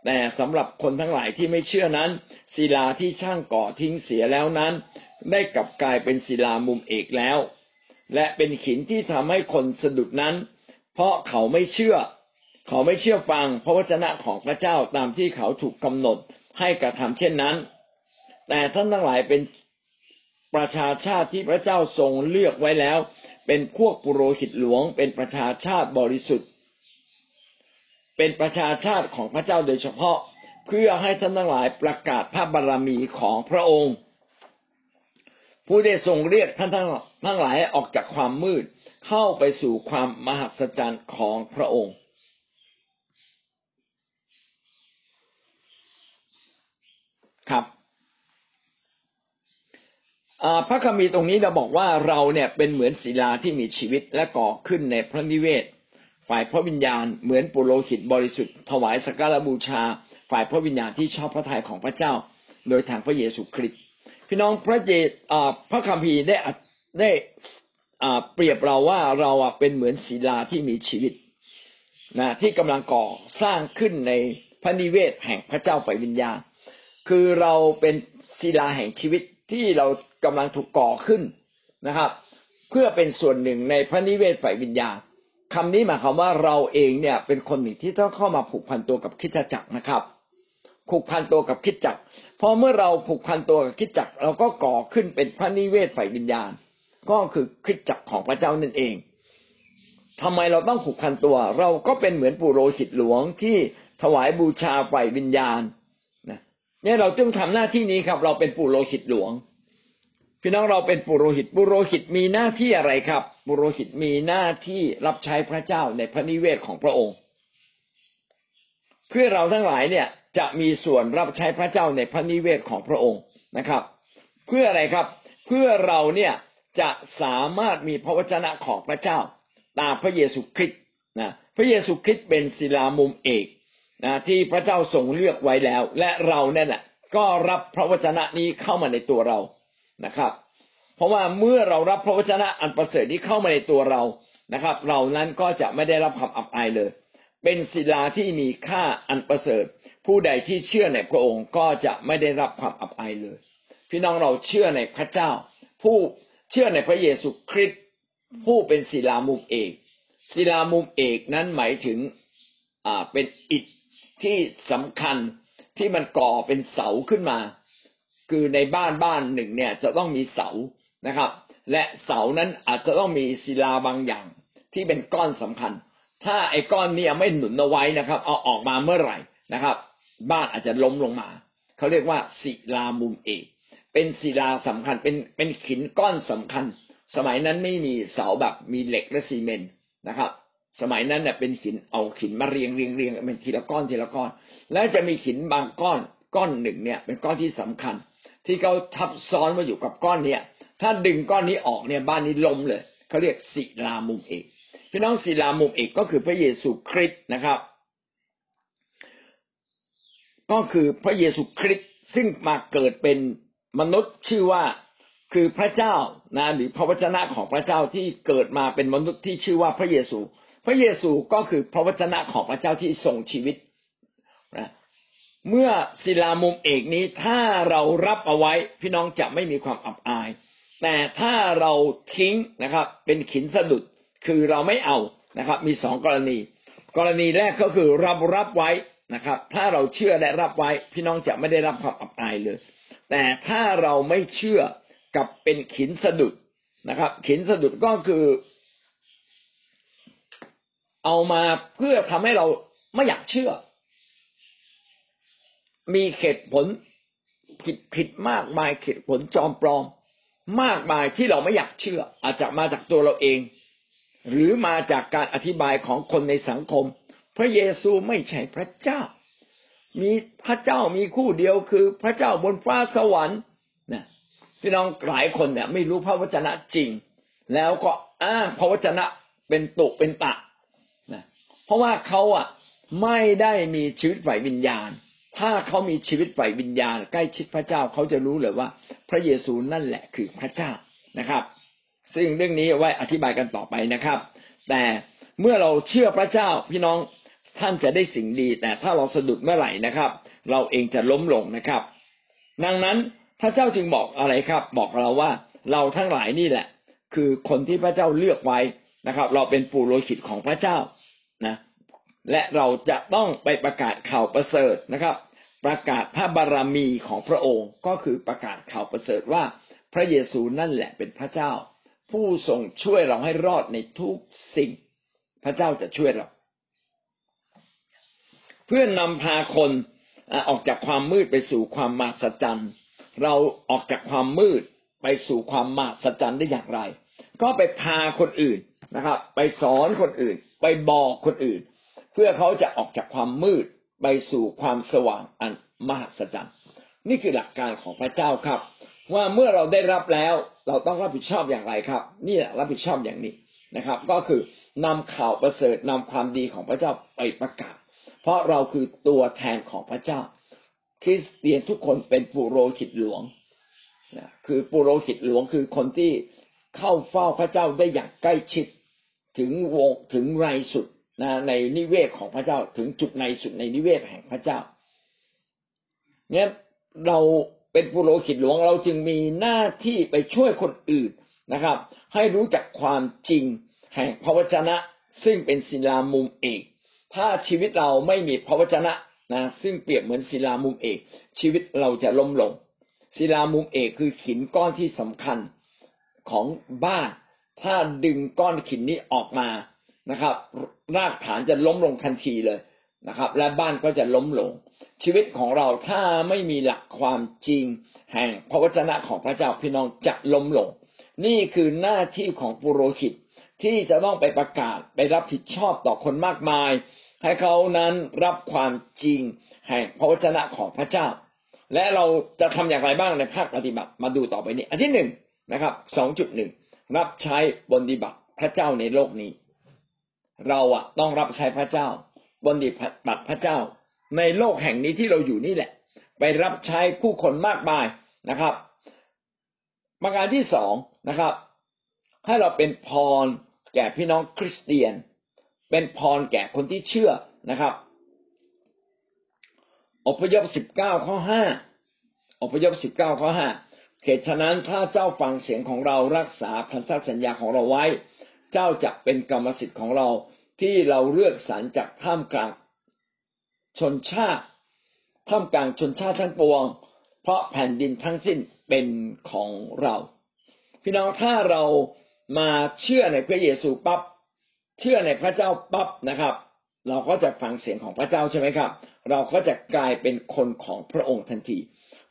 [SPEAKER 1] แต่สำหรับคนทั้งหลายที่ไม่เชื่อนั้น ศิลาที่ช่างก่อทิ้งเสียแล้วนั้น ได้กลับกลายเป็นศิลามุมเอกแล้ว และเป็นขินที่ทำให้คนสะดุดนั้น เพราะเขาไม่เชื่อ เขาไม่เชื่อฟังพระวจนะของพระเจ้าตามที่เขาถูกกำหนดให้กระทำเช่นนั้น แต่ท่านทั้งหลายเป็นประชาชาติที่พระเจ้าทรงเลือกไว้แล้ว เป็นพวกปุโรหิตหลวง เป็นประชาชาติบริสุทธิ์ เป็นประชาชาติของพระเจ้าโดยเฉพาะ เพื่อให้ท่านทั้งหลายประกาศพระบารรมีของพระองค์ ผู้ได้ทรงเรียกท่านทั้งทั้งหลายออกจากความมืด เข้าไปสู่ความมหัศจรรย์ของพระองค์ครับ พระคัมภีร์ตรงนี้เราบอกว่าเราเนี่ยเป็นเหมือนศิลาที่มีชีวิตและก่อขึ้นในพระนิเวศ ฝ่ายพระวิญญาณเหมือนปุโรหิตบริสุทธิ์ถวายสักการบูชา ฝ่ายพระวิญญาณที่ชอบพระทัยของพระเจ้า โดยทางพระเยซูคริสต์พี่น้องพระเจพระคัมภีร์ได้ได้เปรียบเราว่าเราเป็นเหมือนศิลาที่มีชีวิตนะที่กำลังก่อสร้างขึ้นในพระนิเวศแห่งพระเจ้าไปวิญญาณ คือเราเป็นศิลาแห่งชีวิต ที่เรากำลังถูกก่อขึ้นนะครับ เพื่อเป็นส่วนหนึ่งในพระนิเวศฝ่ายวิญญาณคำนี้หมายความว่าเราเองเนี่ย เป็นคนหนึ่งที่ต้องเข้ามาผูกพันตัวกับคิดจักรนะครับ ผูกพันตัวกับคิดจักรพอเมื่อเราผูกพันตัวกับคิดจักรเราก็ก่อขึ้นเป็นพระนิเวศฝ่ายวิญญาณ ก็คือคิดจักรของพระเจ้านั่นเองทำไมเราต้องผูกพันตัว เราก็เป็นเหมือนปุโรหิตหลวงที่ถวายบูชาฝ่ายวิญญาณ เนี่ยเราจึงทำหน้าที่นี้ครับ เราเป็นปุโรหิตหลวง พี่น้องเราเป็นปุโรหิต ปุโรหิตมีหน้าที่อะไรครับ ปุโรหิตมีหน้าที่รับใช้พระเจ้าในพระนิเวศของพระองค์ เพื่อเราทั้งหลายเนี่ยจะมีส่วนรับใช้พระเจ้าในพระนิเวศของพระองค์นะครับ เพื่ออะไรครับ เพื่อเราเนี่ยจะสามารถมีพระวจนะของพระเจ้า ตามพระเยซูคริสต์นะพระเยซูคริสต์เป็นศิลามุมเอก นะที่พระเจ้าทรงเลือกไว้แล้ว และเราเนี่ยแหละก็รับพระวจนะนี้เข้ามาในตัวเรานะครับ เพราะว่าเมื่อเรารับพระวจนะอันประเสริฐนี้เข้ามาในตัวเรานะครับ เรานั้นก็จะไม่ได้รับความอับอายเลย เป็นศิลาที่มีค่าอันประเสริฐ ผู้ใดที่เชื่อในพระองค์ก็จะไม่ได้รับความอับอายเลย พี่น้องเราเชื่อในพระเจ้า ผู้เชื่อในพระเยซูคริสต์ผู้เป็นศิลามุมเอกศิลามุมเอกนั้นหมายถึงอ่าเป็นอิฐ ที่สำคัญที่มันก่อเป็นเสาขึ้นมา คือในบ้านบ้านหนึ่งเนี่ยจะต้องมีเสานะครับ และเสานั้นอาจจะต้องมีศิลาบางอย่าง ที่เป็นก้อนสำคัญ ถ้าไอ้ก้อนนี้ไม่หนุนเอาไว้นะครับ เอาออกมาเมื่อไหร่นะครับ บ้านอาจจะล้มลงมาเขาเรียกว่าศิลามุมเอกเป็นศิลาสำคัญเป็นเป็นหินก้อนสำคัญ สมัยนั้นไม่มีเสาแบบมีเหล็กและซีเมนต์นะครับ สมัยนั้นเนี่ยเป็นหินเอาหินมาเรียงเรียงเรียงเป็นทีละก้อนทีละก้อน แล้วจะมีหินบางก้อนก้อนหนึ่งเนี่ย เป็นก้อนที่สำคัญ ที่เขาทับซ้อนมาอยู่กับก้อนเนี่ย ถ้าดึงก้อนนี้ออกเนี่ยบ้านนี้ล้มเลยเขาเรียกศิลามุมเอกพี่น้องศิลามุมเอกก็คือพระเยซูคริสต์นะครับ ก็คือพระเยซูคริสต์ซึ่งมาเกิดเป็นมนุษย์ชื่อว่าคือพระเจ้านะหรือพระวจนะของพระเจ้าที่เกิดมาเป็นมนุษย์ที่ชื่อว่าพระเยซู พระเยซูก็คือพระวจนะของพระเจ้าที่ทรงชีวิตนะเมื่อศิลามุมเอกนี้ถ้าเรารับเอาไว้พี่น้องจะไม่มีความอับอาย แต่ถ้าเราทิ้งนะครับ เป็นขินสะดุดคือเราไม่เอานะครับ มีสองกรณี กรณีแรกก็คือรับรับไว้นะครับ ถ้าเราเชื่อและรับไว้ พี่น้องจะไม่ได้รับความอับอายเลย แต่ถ้าเราไม่เชื่อกับเป็นขินสะดุดนะครับ ขินสะดุดก็คือ เอามาเพื่อทำให้เราไม่อยากเชื่อ มีเหตุผลผิดผิดมากมายเหตุผลจอมปลอม มากมายที่เราไม่อยากเชื่อ อาจจะมาจากตัวเราเอง หรือมาจากการอธิบายของคนในสังคม พระเยซูไม่ใช่พระเจ้า มีพระเจ้ามีคู่เดียวคือพระเจ้าบนฟ้าสวรรค์นะพี่น้องหลายคนเนี่ยไม่รู้พระวจนะจริง แล้วก็อ้างพระวจนะเป็นตุเป็นตะ เพราะว่าเขาอะไม่ได้มีชีวิตฝ่ายวิญญาณ ถ้าเขามีชีวิตฝ่ายวิญญาณ ใกล้ชิดพระเจ้าเขาจะรู้เลยว่า พระเยซูนั่นแหละคือพระเจ้านะครับ ซึ่งเรื่องนี้ไว้อธิบายกันต่อไปนะครับ แต่เมื่อเราเชื่อพระเจ้าพี่น้องท่านจะได้สิ่งดี แต่ถ้าเราสะดุดเมื่อไหร่นะครับ เราเองจะล้มลงนะครับ ดังนั้นพระเจ้าจึงบอกอะไรครับ บอกเราว่าเราทั้งหลายนี่แหละ คือคนที่พระเจ้าเลือกไว้นะครับ เราเป็นปุโรหิตของพระเจ้า และเราจะต้องไปประกาศข่าวประเสริฐนะครับ ประกาศพระบารมีของพระองค์ก็คือประกาศข่าวประเสริฐว่า พระเยซูนั่นแหละเป็นพระเจ้า ผู้ทรงช่วยเราให้รอดในทุกสิ่ง พระเจ้าจะช่วยเรา เพื่อนนำพาคนออกจากความมืดไปสู่ความมหัศจรรย์เราออกจากความมืดไปสู่ความมหัศจรรย์ได้อย่างไร ก็ไปพาคนอื่นนะครับ ไปสอนคนอื่น ไปบอกคนอื่น พื่อเขาจะออกจากความมืดไปสู่ความสว่างอันมหัศจรรย์นี่คือหลักการของพระเจ้าครับ ว่าเมื่อเราได้รับแล้วเราต้องรับผิดชอบอย่างไรครับ นี่แหละรับผิดชอบอย่างนี้นะครับ ก็คือนำข่าวประเสริฐนำความดีของพระเจ้าไปประกาศ เพราะเราคือตัวแทนของพระเจ้า คริสเตียนทุกคนเป็นปุโรหิตหลวงนะคือปุโรหิตหลวงคือคนที่เข้าเฝ้าพระเจ้าได้อย่างใกล้ชิดถึงวงถึงไรสุด นะในนิเวศของพระเจ้าถึงจุดในสุดในนิเวศแห่งพระเจ้าเนี่ยเราเป็นปุโรหิตหลวงเราจึงมีหน้าที่ไปช่วยคนอื่นนะครับ ให้รู้จักความจริงแห่งพระวจนะ ซึ่งเป็นศิลามุมเอกถ้าชีวิตเราไม่มีพระวจนะนะซึ่งเปรียบเหมือนศิลามุมเอก ชีวิตเราจะล้มลงศิลามุมเอกคือหินก้อนที่สำคัญของบ้าน ถ้าดึงก้อนหินนี้ออกมานะครับ รากฐานจะล้มลงทันทีเลยนะครับ และบ้านก็จะล้มลง ชีวิตของเราถ้าไม่มีหลักความจริง แห่งพระวจนะของพระเจ้าพี่น้องจะล้มลง นี่คือหน้าที่ของปุโรหิตที่จะต้องไปประกาศไปรับผิดชอบต่อคนมากมาย ให้เขานั้นรับความจริง แห่งพระวจนะของพระเจ้า และเราจะทำอย่างไรบ้างในภาคปฏิบัติมาดูต่อไปนี้ อันที่หนึ่งนะครับสองจุดหนึ่งรับใช้บนดิบัติพระเจ้าในโลกนี้ เราอะต้องรับใช้พระเจ้าบนดิบัติพระเจ้า ในโลกแห่งนี้ที่เราอยู่นี่แหละ ไปรับใช้ผู้คนมากมายนะครับ ประการที่สองนะครับ ให้เราเป็นพรแก่พี่น้องคริสเตียน เป็นพรแก่คนที่เชื่อนะครับ อพยพสิบเก้าข้อห้าอพยพสิบเก้าข้อห้าเหตุฉะนั้นถ้าเจ้าฟังเสียงของเรารักษาพันธสัญญาของเราไว้ เจ้าจะเป็นกรรมสิทธิ์ของเราที่เราเลือกสรรจากท่ามกลางชนชาติ ท่ามกลางชนชาติทั้งปวง เพราะแผ่นดินทั้งสิ้นเป็นของเรา พี่น้องถ้าเรามาเชื่อในพระเยซูปั๊บเชื่อในพระเจ้าปั๊บนะครับ เราก็จะฟังเสียงของพระเจ้าใช่ไหมครับ เราก็จะกลายเป็นคนของพระองค์ทันที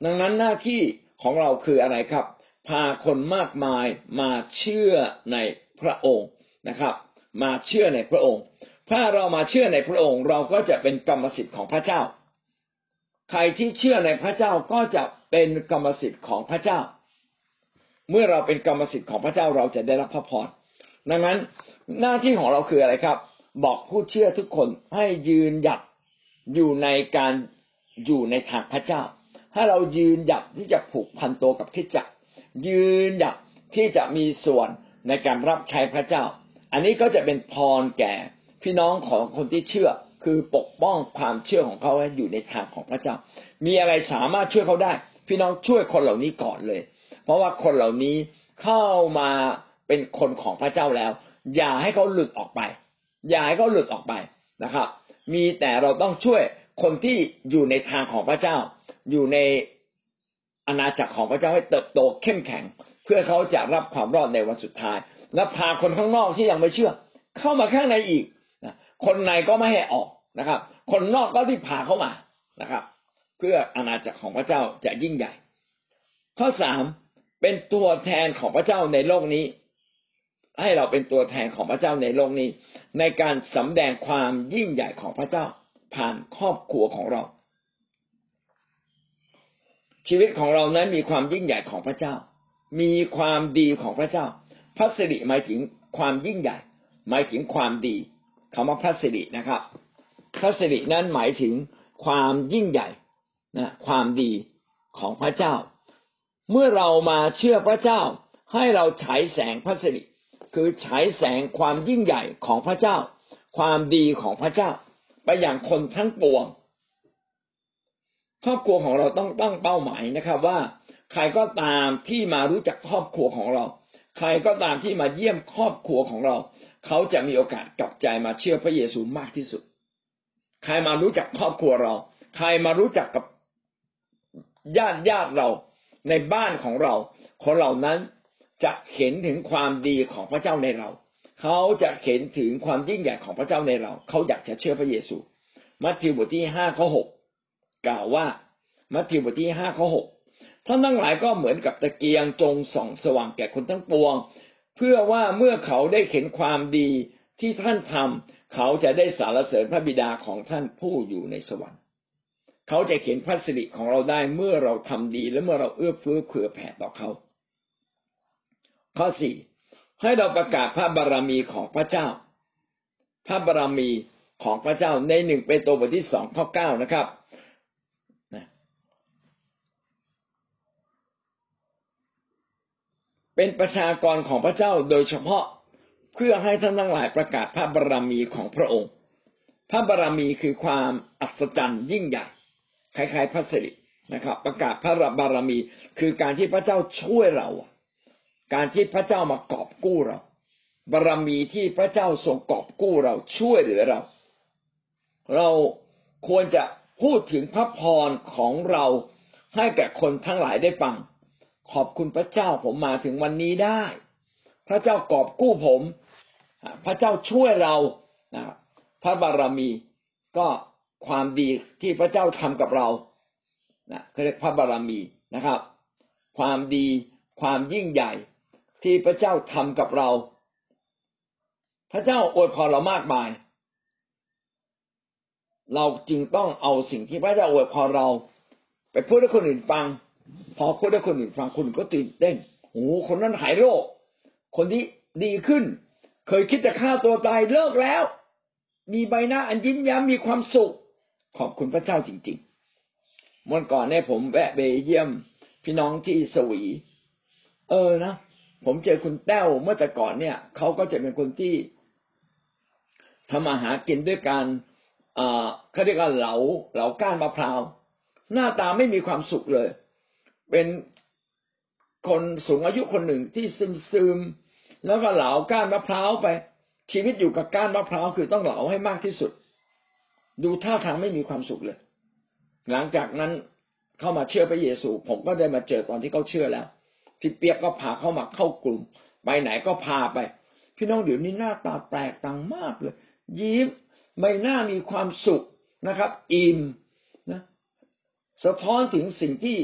[SPEAKER 1] ดังนั้นหน้าที่ของเราคืออะไรครับ พาคนมากมายมาเชื่อใน พระองค์นะครับ มาเชื่อในพระองค์ ถ้าเรามาเชื่อในพระองค์ เราก็จะเป็นกรรมสิทธิ์ของพระเจ้า ใครที่เชื่อในพระเจ้าก็จะเป็นกรรมสิทธิ์ของพระเจ้า เมื่อเราเป็นกรรมสิทธิ์ของพระเจ้าเราจะได้รับพระพรดังนั้นหน้าที่ของเราคืออะไรครับ บอกผู้เชื่อทุกคนให้ยืนหยัดอยู่ในการอยู่ในทางพระเจ้า ถ้าเรายืนหยัดที่จะผูกพันตัวกับที่จะยืนหยัดที่จะมีส่วน ในการรับใช้พระเจ้า อันนี้ก็จะเป็นพรแก่พี่น้องของคนที่เชื่อคือปกป้องความเชื่อของเขาให้อยู่ในทางของพระเจ้า มีอะไรสามารถช่วยเขาได้ พี่น้องช่วยคนเหล่านี้ก่อนเลย เพราะว่าคนเหล่านี้เข้ามาเป็นคนของพระเจ้าแล้ว อย่าให้เขาหลุดออกไป อย่าให้เขาหลุดออกไปนะครับ มีแต่เราต้องช่วยคนที่อยู่ในทางของพระเจ้า อยู่ในอาณาจักรของพระเจ้าให้เติบโตเข้มแข็ง เพื่อเขาจะรับความรอดในวันสุดท้าย และพาคนข้างนอกที่ยังไม่เชื่อ เข้ามาข้างในอีกคนในก็ไม่ให้ออกนะครับ คนนอกก็ที่พาเข้ามานะครับ เพื่ออาณาจักรของพระเจ้าจะยิ่งใหญ่ ข้อสามเป็นตัวแทนของพระเจ้าในโลกนี้ ให้เราเป็นตัวแทนของพระเจ้าในโลกนี้ ในการสำแดงความยิ่งใหญ่ของพระเจ้า ผ่านครอบครัวของเรา ชีวิตของเรานั้นมีความยิ่งใหญ่ของพระเจ้า มีความดีของพระเจ้า พระสิริหมายถึงความยิ่งใหญ่ หมายถึงความดีคำว่าพระสิรินะครับ พระสิรินั้นหมายถึงความยิ่งใหญ่นะความดีของพระเจ้า เมื่อเรามาเชื่อพระเจ้า ให้เราฉายแสงพระสิริคือฉายแสงความยิ่งใหญ่ของพระเจ้า ความดีของพระเจ้า ไปอย่างคนทั้งปวงครอบครัวของเราต้องตั้งเป้าหมายนะครับว่า ใครก็ตามที่มารู้จักครอบครัวของเรา ใครก็ตามที่มาเยี่ยมครอบครัวของเรา เขาจะมีโอกาสกลับใจมาเชื่อพระเยซูมากที่สุด ใครมารู้จักครอบครัวเรา ใครมารู้จักกับญาติญาติเราในบ้านของเรา คนเหล่านั้นจะเห็นถึงความดีของพระเจ้าในเรา เขาจะเห็นถึงความยิ่งใหญ่ของพระเจ้าในเรา เขาอยากจะเชื่อพระเยซู มัทธิวบทที่ห้าข้อหกกล่าวว่า มัทธิวบทที่ห้าข้อหก ท่านทั้งหลายก็เหมือนกับตะเกียงจงส่องสว่างแก่คนทั้งปวง เพื่อว่าเมื่อเขาได้เห็นความดีที่ท่านทำเขาจะได้สารเสริญพระบิดาของท่านผู้อยู่ในสวรรค์ เขาจะเห็นพระสิริของเราได้เมื่อเราทำดีและเมื่อเราเอื้อเฟื้อเผื่อแผ่ต่อเขา ข้อสี่ให้เราประกาศพระบารมีของพระเจ้า พระบารมีของพระเจ้าในหนึ่งเปโตรบทที่สองข้อเก้านะครับ เป็นประชากรของพระเจ้าโดยเฉพาะเพื่อให้ท่านทั้งหลายประกาศพระบารมีของพระองค์ พระบารมีคือความอัศจรรย์ยิ่งใหญ่คล้ายๆพระสิรินะครับ ประกาศพระบารมีคือการที่พระเจ้าช่วยเรา การที่พระเจ้ามากอบกู้เรา บารมีที่พระเจ้าทรงกอบกู้เราช่วยเหลือเรา เราควรจะพูดถึงพระพรของเราให้แก่คนทั้งหลายได้ฟัง ขอบคุณพระเจ้าผมมาถึงวันนี้ได้ พระเจ้ากอบกู้ผม พระเจ้าช่วยเราพระบารมีก็ความดีที่พระเจ้าทำกับเรานะเขาเรียกพระบารมีนะครับ ความดีความยิ่งใหญ่ที่พระเจ้าทำกับเรา พระเจ้าอวยพรเรามากมาย เราจึงต้องเอาสิ่งที่พระเจ้าอวยพรเรา ไปพูดให้คนอื่นฟัง พอพูดให้คนอื่นฟังคุณก็ตื่นเต้นโอ้คนนั้นหายโรค คนนี้ดีขึ้น เคยคิดจะฆ่าตัวตายเลิกแล้ว มีใบหน้าอันยิ้มแย้มมีความสุข ขอบคุณพระเจ้าจริงๆวันก่อนเนี่ยผมแวะไปเยี่ยม พี่น้องที่สวี เออนะผมเจอคุณแต้วเมื่อแต่ก่อนเนี่ยเขาก็จะเป็นคนที่ทำอาหารกินด้วยการเขาเรียกว่าเหลาเหลาก้านมะพร้าวหน้าตาไม่มีความสุขเลย เป็นคนสูงอายุคนหนึ่งที่ซึมซึมแล้วก็เหลาก้านมะพร้าวไป ชีวิตอยู่กับก้านมะพร้าวคือต้องเหลาให้มากที่สุด ดูท่าทางไม่มีความสุขเลย หลังจากนั้นเข้ามาเชื่อพระเยซู ผมก็ได้มาเจอตอนที่เขาเชื่อแล้วพี่เปียกก็พาเข้ามาเข้ากลุ่มไปไหนก็พาไป พี่น้องเดี๋ยวนี้หน้าตาแปลกต่างมากเลย ยิ้มไม่น่ามีความสุขนะครับ อิ่มนะสะท้อนถึงสิ่งที่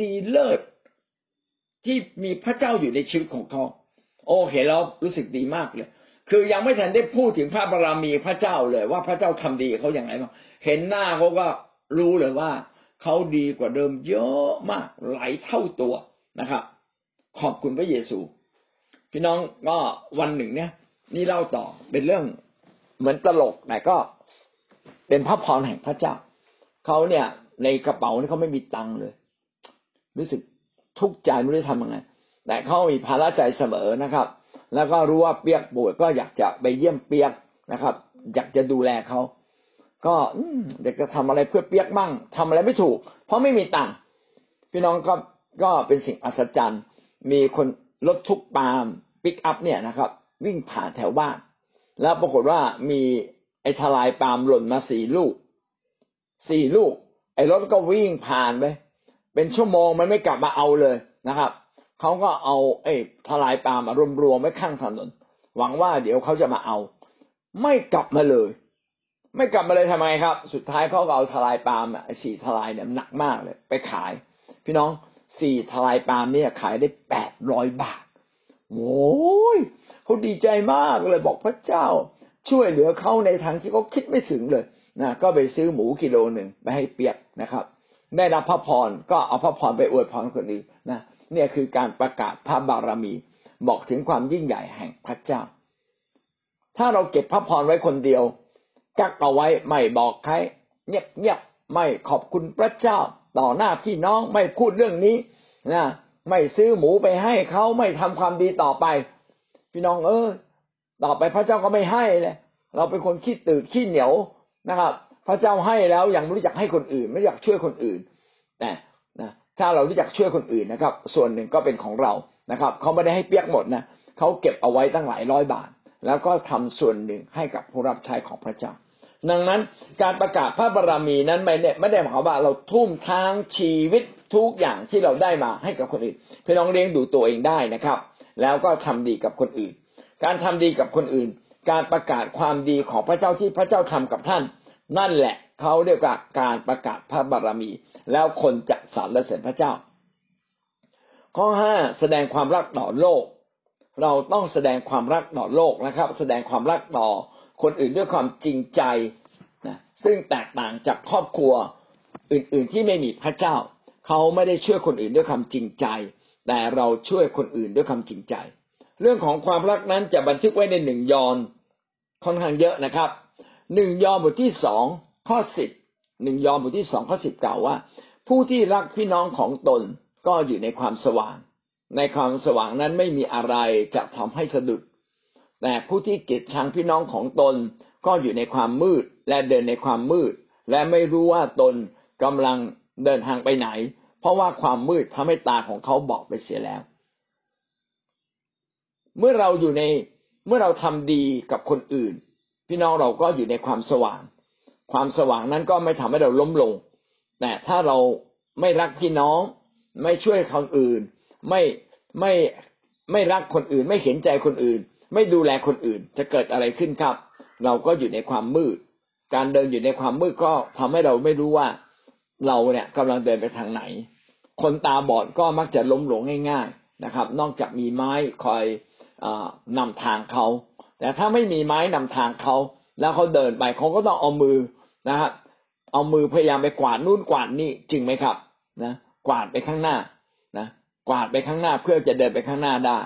[SPEAKER 1] ดีเลิศที่มีพระเจ้าอยู่ในชีวิตของเขาโอเห็นแล้วรู้สึกดีมากเลย คือยังไม่ทันได้พูดถึงพระบารมีพระเจ้าเลยว่าพระเจ้าทำดีเขาอย่างไรบ้างเห็นหน้าเขาก็รู้เลยว่าเขาดีกว่าเดิมเยอะมากหลายเท่าตัวนะครับ ขอบคุณพระเยซู พี่น้องก็วันหนึ่งเนี่ย นี่เล่าต่อเป็นเรื่องเหมือนตลกแต่ก็เป็นพระพรแห่งพระเจ้าเขาเนี่ย ในกระเป๋านี่เขาไม่มีตังค์เลย รู้สึกทุกข์ใจไม่รู้จะทำยังไง แต่เขามีภาระใจเสมอนะครับ แล้วก็รู้ว่าเปียกป่วยก็อยากจะไปเยี่ยมเปียกนะครับ อยากจะดูแลเขาก็เด็กจะทำอะไรเพื่อเปียกมั่งทำอะไรไม่ถูก เพราะไม่มีตังค์พี่น้องก็ก็เป็นสิ่งอัศจรรย์ มีคนรถทุกปามปิกอัพเนี่ยนะครับ วิ่งผ่านแถวบ้าน แล้วปรากฏว่ามีไอ้ทลายปามหล่นมาสี่ลูกสี่ลูก ไอ้รถก็วิ่งผ่านไป เป็นชั่วโมงมันไม่กลับมาเอาเลยนะครับเขาก็เอาไอ้ทลายปาล์มรวมๆไว้ข้างถนนหวังว่าเดี๋ยวเขาจะมาเอา ไม่กลับมาเลย ไม่กลับมาเลยทำไมครับ สุดท้ายเขาก็เอาทลายปาล์มสี่ทลายเนี่ยหนักมากเลย ไปขาย พี่น้องสี่ทลายปาล์มเนี่ยขายได้แปดร้อยบาทโอ้ยเขาดีใจมากเลยบอกพระเจ้า ช่วยเหลือเขาในทางที่เขาคิดไม่ถึงเลยนะก็ไปซื้อหมูกิโลหนึ่งไปให้เปียกนะครับ ได้รับพระพรก็เอาพระพรไปอวยพรคนอื่นนะเนี่ยคือการประกาศพระบารมีบอกถึงความยิ่งใหญ่แห่งพระเจ้า ถ้าเราเก็บพระพรไว้คนเดียว กักเอาไว้ไม่บอกใครเงียบๆไม่ขอบคุณพระเจ้า ต่อหน้าพี่น้องไม่พูดเรื่องนี้นะไม่ซื้อหมูไปให้เขาไม่ทำความดีต่อไป พี่น้องเออต่อไปพระเจ้าก็ไม่ให้เลยเราเป็นคนขี้ตื่นขี้เหนียวนะครับ พระเจ้าให้แล้วยังไม่รู้จักให้คนอื่น ไม่อยากช่วยคนอื่นแต่นะถ้าเรารู้จักช่วยคนอื่นนะครับ ส่วนหนึ่งก็เป็นของเรานะครับเขาไม่ได้ให้เปียกหมดนะเขาเก็บเอาไว้ตั้งหลายร้อยบาท แล้วก็ทำส่วนหนึ่งให้กับผู้รับใช้ของพระเจ้า ดังนั้นการประกาศพระบารมีนั้นไม่ได้ไม่ได้หมายความว่าเราทุ่มทางชีวิตทุกอย่างที่เราได้มาให้กับคนอื่นพี่น้องเลี้ยงดูตัวเองได้นะครับ แล้วก็ทำดีกับคนอื่น การทำดีกับคนอื่น การประกาศความดีของพระเจ้าที่พระเจ้าทำกับท่าน นั่นแหละเขาเรียกว่าการประกาศพระบารมี แล้วคนจะสรรเสริญพระเจ้า ข้อห้าแสดงความรักต่อโลก เราต้องแสดงความรักต่อโลกนะครับ แสดงความรักต่อคนอื่นด้วยความจริงใจนะซึ่งแตกต่างจากครอบครัวอื่น ๆ ที่ไม่มีพระเจ้า เขาไม่ได้ช่วยคนอื่นด้วยความจริงใจ แต่เราช่วยคนอื่นด้วยความจริงใจ เรื่องของความรักนั้นจะบันทึกไว้ในหนึ่งยอนค่อนข้างเยอะนะครับ หนึ่งยอห์นบทที่สองข้อสิบหนึ่งยอห์นบทที่สองข้อสิบกล่าวว่า ผู้ที่รักพี่น้องของตนก็อยู่ในความสว่าง ในความสว่างนั้นไม่มีอะไรจะทำให้สะดุด แต่ผู้ที่เกลียดชังพี่น้องของตนก็อยู่ในความมืดและเดินในความมืด และไม่รู้ว่าตนกำลังเดินทางไปไหน เพราะว่าความมืดทำให้ตาของเขาบอกไปเสียแล้ว เมื่อเราอยู่ในเมื่อเราทำดีกับคนอื่น พี่น้องเราก็อยู่ในความสว่าง ความสว่างนั้นก็ไม่ทำให้เราล้มลง แต่ถ้าเราไม่รักพี่น้อง ไม่ช่วยคนอื่น ไม่ไม่ไม่รักคนอื่น ไม่เห็นใจคนอื่น ไม่ดูแลคนอื่น จะเกิดอะไรขึ้นครับ เราก็อยู่ในความมืด การเดินอยู่ในความมืดก็ทำให้เราไม่รู้ว่าเราเนี่ยกำลังเดินไปทางไหน คนตาบอดก็มักจะล้มหลงง่าย ๆนะครับ นอกจากมีไม้คอยอนำทางเขา แต่ถ้าไม่มีไม้นำทางเขาแล้วเขาเดินไปเขาก็ต้องเอามือนะครับเอามือพยายามไปกวาดนู่นกวาดนี่จริงไหมครับนะกวาดไปข้างหน้านะกวาดไปข้างหน้าเพื่อจะเดินไปข้างหน้าได้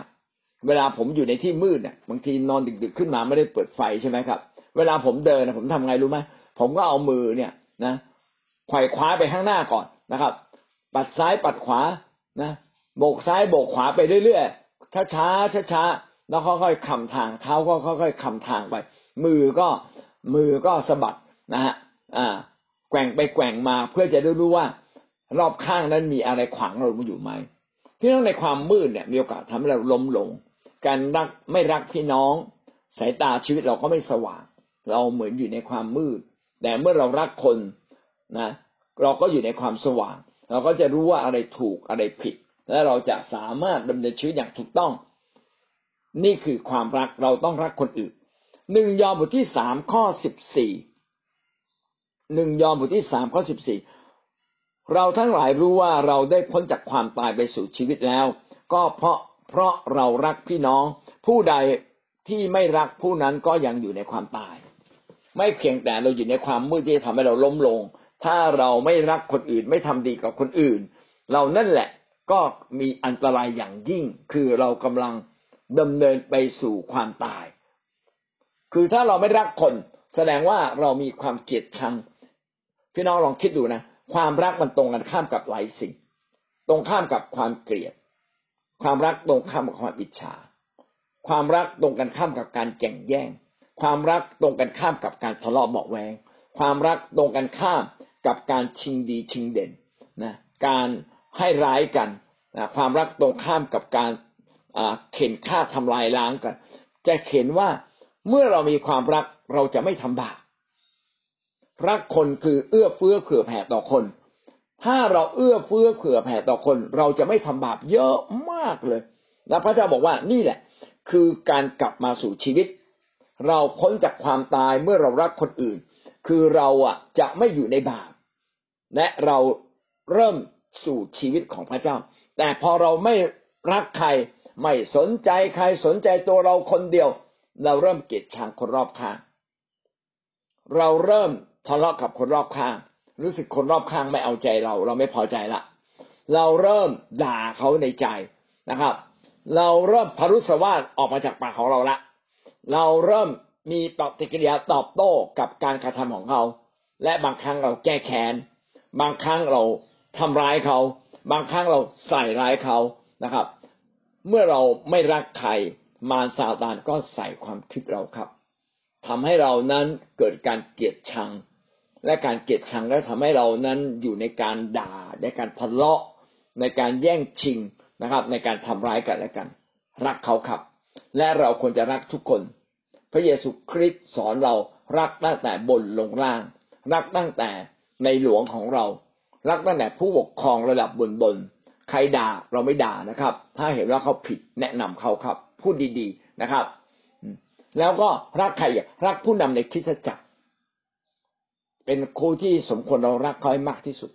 [SPEAKER 1] เวลาผมอยู่ในที่มืดเนี่ยบางทีนอนดึกๆขึ้นมาไม่ได้เปิดไฟใช่ไหมครับ เวลาผมเดินนะผมทำไงรู้ไหมผมก็เอามือเนี่ยนะไขว่คว้าไปข้างหน้าก่อนนะครับ ปัดซ้ายปัดขวานะโบกซ้ายโบกขวาไปเรื่อยๆช้าช้าช้าช้า แล้วค่อยๆคำทางเท้าก็ค่อยๆคำทางไป มือก็มือก็สะบัดนะฮะอ่า แกว่งไปแกว่งมาเพื่อจะได้รู้ว่ารอบข้างนั้นมีอะไรขวางเราอยู่ไหมพี่น้องในความมืดเนี่ยมีโอกาสทำให้เราล้มลง การรักไม่รักพี่น้อง สายตาชีวิตเราก็ไม่สว่าง เราเหมือนอยู่ในความมืด แต่เมื่อเรารักคนนะเราก็อยู่ในความสว่าง เราก็จะรู้ว่าอะไรถูกอะไรผิด และเราจะสามารถดำเนินชีวิตอย่างถูกต้อง นี่คือความรักเราต้องรักคนอื่นหนึ่งยอห์นบทที่สามข้อสิบสี่หนึ่งยอห์นบทที่สามข้อสิบสี่เราทั้งหลายรู้ว่าเราได้พ้นจากความตายไปสู่ชีวิตแล้ว ก็เพราะเพราะเรารักพี่น้อง ผู้ใดที่ไม่รักผู้นั้นก็ยังอยู่ในความตาย ไม่เพียงแต่เราอยู่ในความมืดที่ทำให้เราล้มลง ถ้าเราไม่รักคนอื่นไม่ทำดีกับคนอื่น เรานั่นแหละก็มีอันตรายอย่างยิ่งคือเรากำลัง ดำเนินไปสู่ความตาย คือถ้าเราไม่รักคน แสดงว่าเรามีความเกลียดชัง พี่น้องลองคิดดูนะ ความรักมันตรงกันข้ามกับหลายสิ่ง ตรงข้ามกับความเกลียด ความรักตรงข้ามกับความอิจฉา ความรักตรงกันข้ามกับการแข่งแย่ง ความรักตรงกันข้ามกับการทะเลาะเบาแวง ความรักตรงกันข้ามกับการชิงดีชิงเด่นนะ การให้ร้ายกันนะความรักตรงข้ามกับการ เข็นฆ่าทำลายล้างกัน จะเห็นว่าเมื่อเรามีความรักเราจะไม่ทำบาปรักคนคือเอื้อเฟื้อเผื่อแผ่ต่อคน ถ้าเราเอื้อเฟื้อเผื่อแผ่ต่อคน เราจะไม่ทำบาปเยอะมากเลยและพระเจ้าบอกว่านี่แหละ คือการกลับมาสู่ชีวิต เราพ้นจากความตายเมื่อเรารักคนอื่น คือเราอะจะไม่อยู่ในบาปและเราเริ่มสู่ชีวิตของพระเจ้า แต่พอเราไม่รักใคร ไม่สนใจใครสนใจตัวเราคนเดียว เราเริ่มเกลียดชังคนรอบข้างเราเริ่มทะเลาะกับคนรอบข้าง รู้สึกคนรอบข้างไม่เอาใจเรา เราไม่พอใจละ เราเริ่มด่าเขาในใจนะครับ เราเริ่มพรุสวาสออกมาจากปากของเราละ เราเริ่มมีปฏิกิริยาตอบโต้กับการกระทำของเขา และบางครั้งเราแก้แค้น บางครั้งเราทำร้ายเขา บางครั้งเราใส่ร้ายเขานะครับ เมื่อเราไม่รักใครมารซาตานก็ใส่ความคิดเราครับทำให้เรานั้นเกิดการเกลียดชัง และการเกลียดชังก็ทำให้เรานั้นอยู่ในการด่า ในการทะเลาะ ในการแย่งชิงนะครับ ในการทำร้ายกันและกัน รักเขาครับ และเราควรจะรักทุกคน พระเยซูคริสต์สอนเรารักตั้งแต่บนลงล่าง รักตั้งแต่ในหลวงของเรา รักตั้งแต่ผู้ปกครองระดับบนบน ใครด่าเราไม่ด่านะครับ ถ้าเห็นว่าเขาผิดแนะนำเขาครับ พูดดีๆนะครับ แล้วก็รักใครรักผู้นำในคริสตจักร เป็นครูที่สมควรเรารักเขาให้มากที่สุด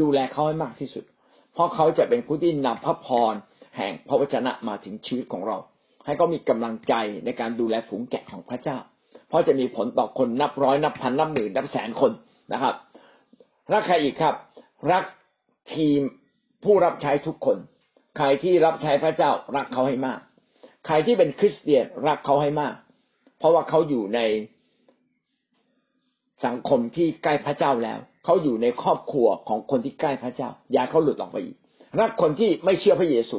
[SPEAKER 1] ดูแลเขาให้มากที่สุด เพราะเขาจะเป็นผู้ที่นำพระพรแห่งพระวจนะมาถึงชีวิตของเรา ให้เขามีกำลังใจในการดูแลฝูงแกะของพระเจ้า เพราะจะมีผลต่อคนนับร้อยนับพันนับหมื่นนับแสนคนนะครับ รักใครอีกครับ รักทีม ผู้รับใช้ทุกคน ใครที่รับใช้พระเจ้ารักเขาให้มาก ใครที่เป็นคริสเตียนรักเขาให้มาก เพราะว่าเขาอยู่ในสังคมที่ใกล้พระเจ้าแล้ว เขาอยู่ในครอบครัวของคนที่ใกล้พระเจ้า อย่าเขาหลุดออกไปอีก รักคนที่ไม่เชื่อพระเยซู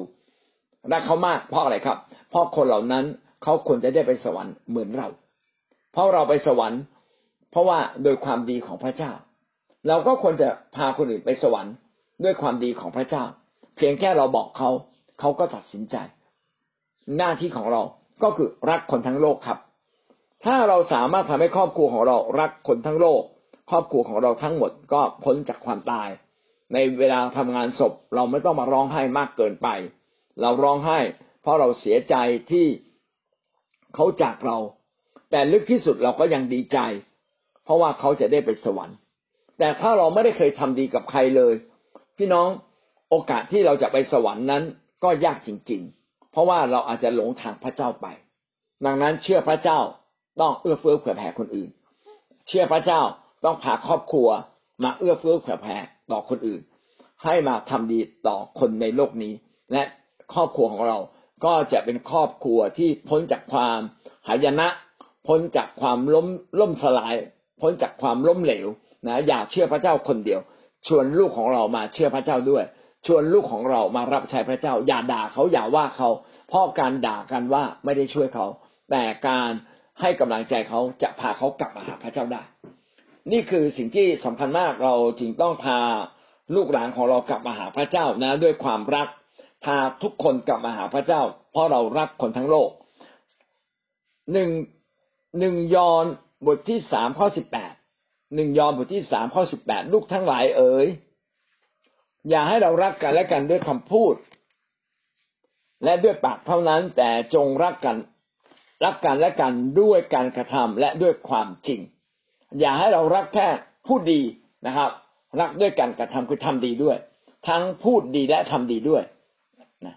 [SPEAKER 1] รักเขามากเพราะอะไรครับ เพราะคนเหล่านั้นเขาควรจะได้ไปสวรรค์เหมือนเรา เพราะเราไปสวรรค์ เพราะว่าโดยความดีของพระเจ้า เราก็ควรจะพาคนอื่นไปสวรรค์ ด้วยความดีของพระเจ้า เพียงแค่เราบอกเขาเขาก็ตัดสินใจ หน้าที่ของเราก็คือรักคนทั้งโลกครับ ถ้าเราสามารถทำให้ครอบครัวของเรารักคนทั้งโลก ครอบครัวของเราทั้งหมดก็พ้นจากความตาย ในเวลาทำงานศพ เราไม่ต้องมาร้องไห้มากเกินไป เราร้องไห้ เพราะเราเสียใจที่เขาจากเรา แต่ลึกที่สุดเราก็ยังดีใจ เพราะว่าเขาจะได้ไปสวรรค์ แต่ถ้าเราไม่ได้เคยทำดีกับใครเลย พี่น้องโอกาสที่เราจะไปสวรรค์นั้นก็ยากจริง ๆ เพราะว่าเราอาจจะหลงทางพระเจ้าไป ดังนั้นเชื่อพระเจ้าต้องเอื้อเฟื้อเผื่อแผ่คนอื่น เชื่อพระเจ้าต้องพาครอบครัวมาเอื้อเฟื้อเผื่อแผ่ต่อคนอื่น ให้มาทำดีต่อคนในโลกนี้ และครอบครัวของเราก็จะเป็นครอบครัวที่พ้นจากความหายนะ พ้นจากความล้มล่มสลาย พ้นจากความล้มเหลวนะอย่าเชื่อพระเจ้าคนเดียว ชวนลูกของเรามาเชื่อพระเจ้าด้วย ชวนลูกของเรามารับใช้พระเจ้า อย่าด่าเขาอย่าว่าเขา เพราะการด่ากันว่าไม่ได้ช่วยเขา แต่การให้กำลังใจเขาจะพาเขากลับมาหาพระเจ้าได้ นี่คือสิ่งที่สำคัญมากเราจึงต้องพาลูกหลานของเรากลับมาหาพระเจ้านะ ด้วยความรัก พาทุกคนกลับมาหาพระเจ้า เพราะเรารักคนทั้งโลกหนึ่งหนึ่งยอนบทที่สามข้อสิบแปด หนึ่งยอห์นบทที่สามข้อสิบแปดลูกทั้งหลายเอ๋ยอย่าให้เรารักกันและกันด้วยคำพูด และด้วยปากเท่านั้นแต่จงรักกัน รักกันและกันด้วยการกระทำและด้วยความจริง อย่าให้เรารักแค่พูดดีนะครับ รักด้วยการกระทำคือทำดีด้วย ทั้งพูดดีและทำดีด้วยนะ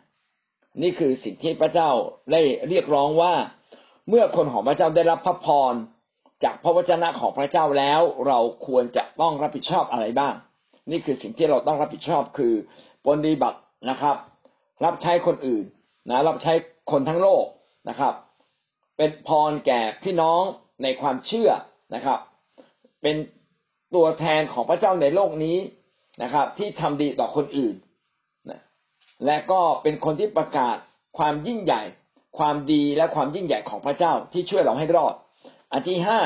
[SPEAKER 1] นี่คือสิ่งที่พระเจ้าได้เรียกร้องว่า เมื่อคนของพระเจ้าได้รับพระพร จากพระวจนะของพระเจ้าแล้วเราควรจะต้องรับผิดชอบอะไรบ้าง นี่คือสิ่งที่เราต้องรับผิดชอบคือปฏิบัตินะครับ รับใช้คนอื่นนะรับใช้คนทั้งโลกนะครับ เป็นพรแก่พี่น้องในความเชื่อนะครับ เป็นตัวแทนของพระเจ้าในโลกนี้นะครับ ที่ทำดีต่อคนอื่นนะและก็เป็นคนที่ประกาศความยิ่งใหญ่ ความดีและความยิ่งใหญ่ของพระเจ้าที่ช่วยเราให้รอด อันที่ห้า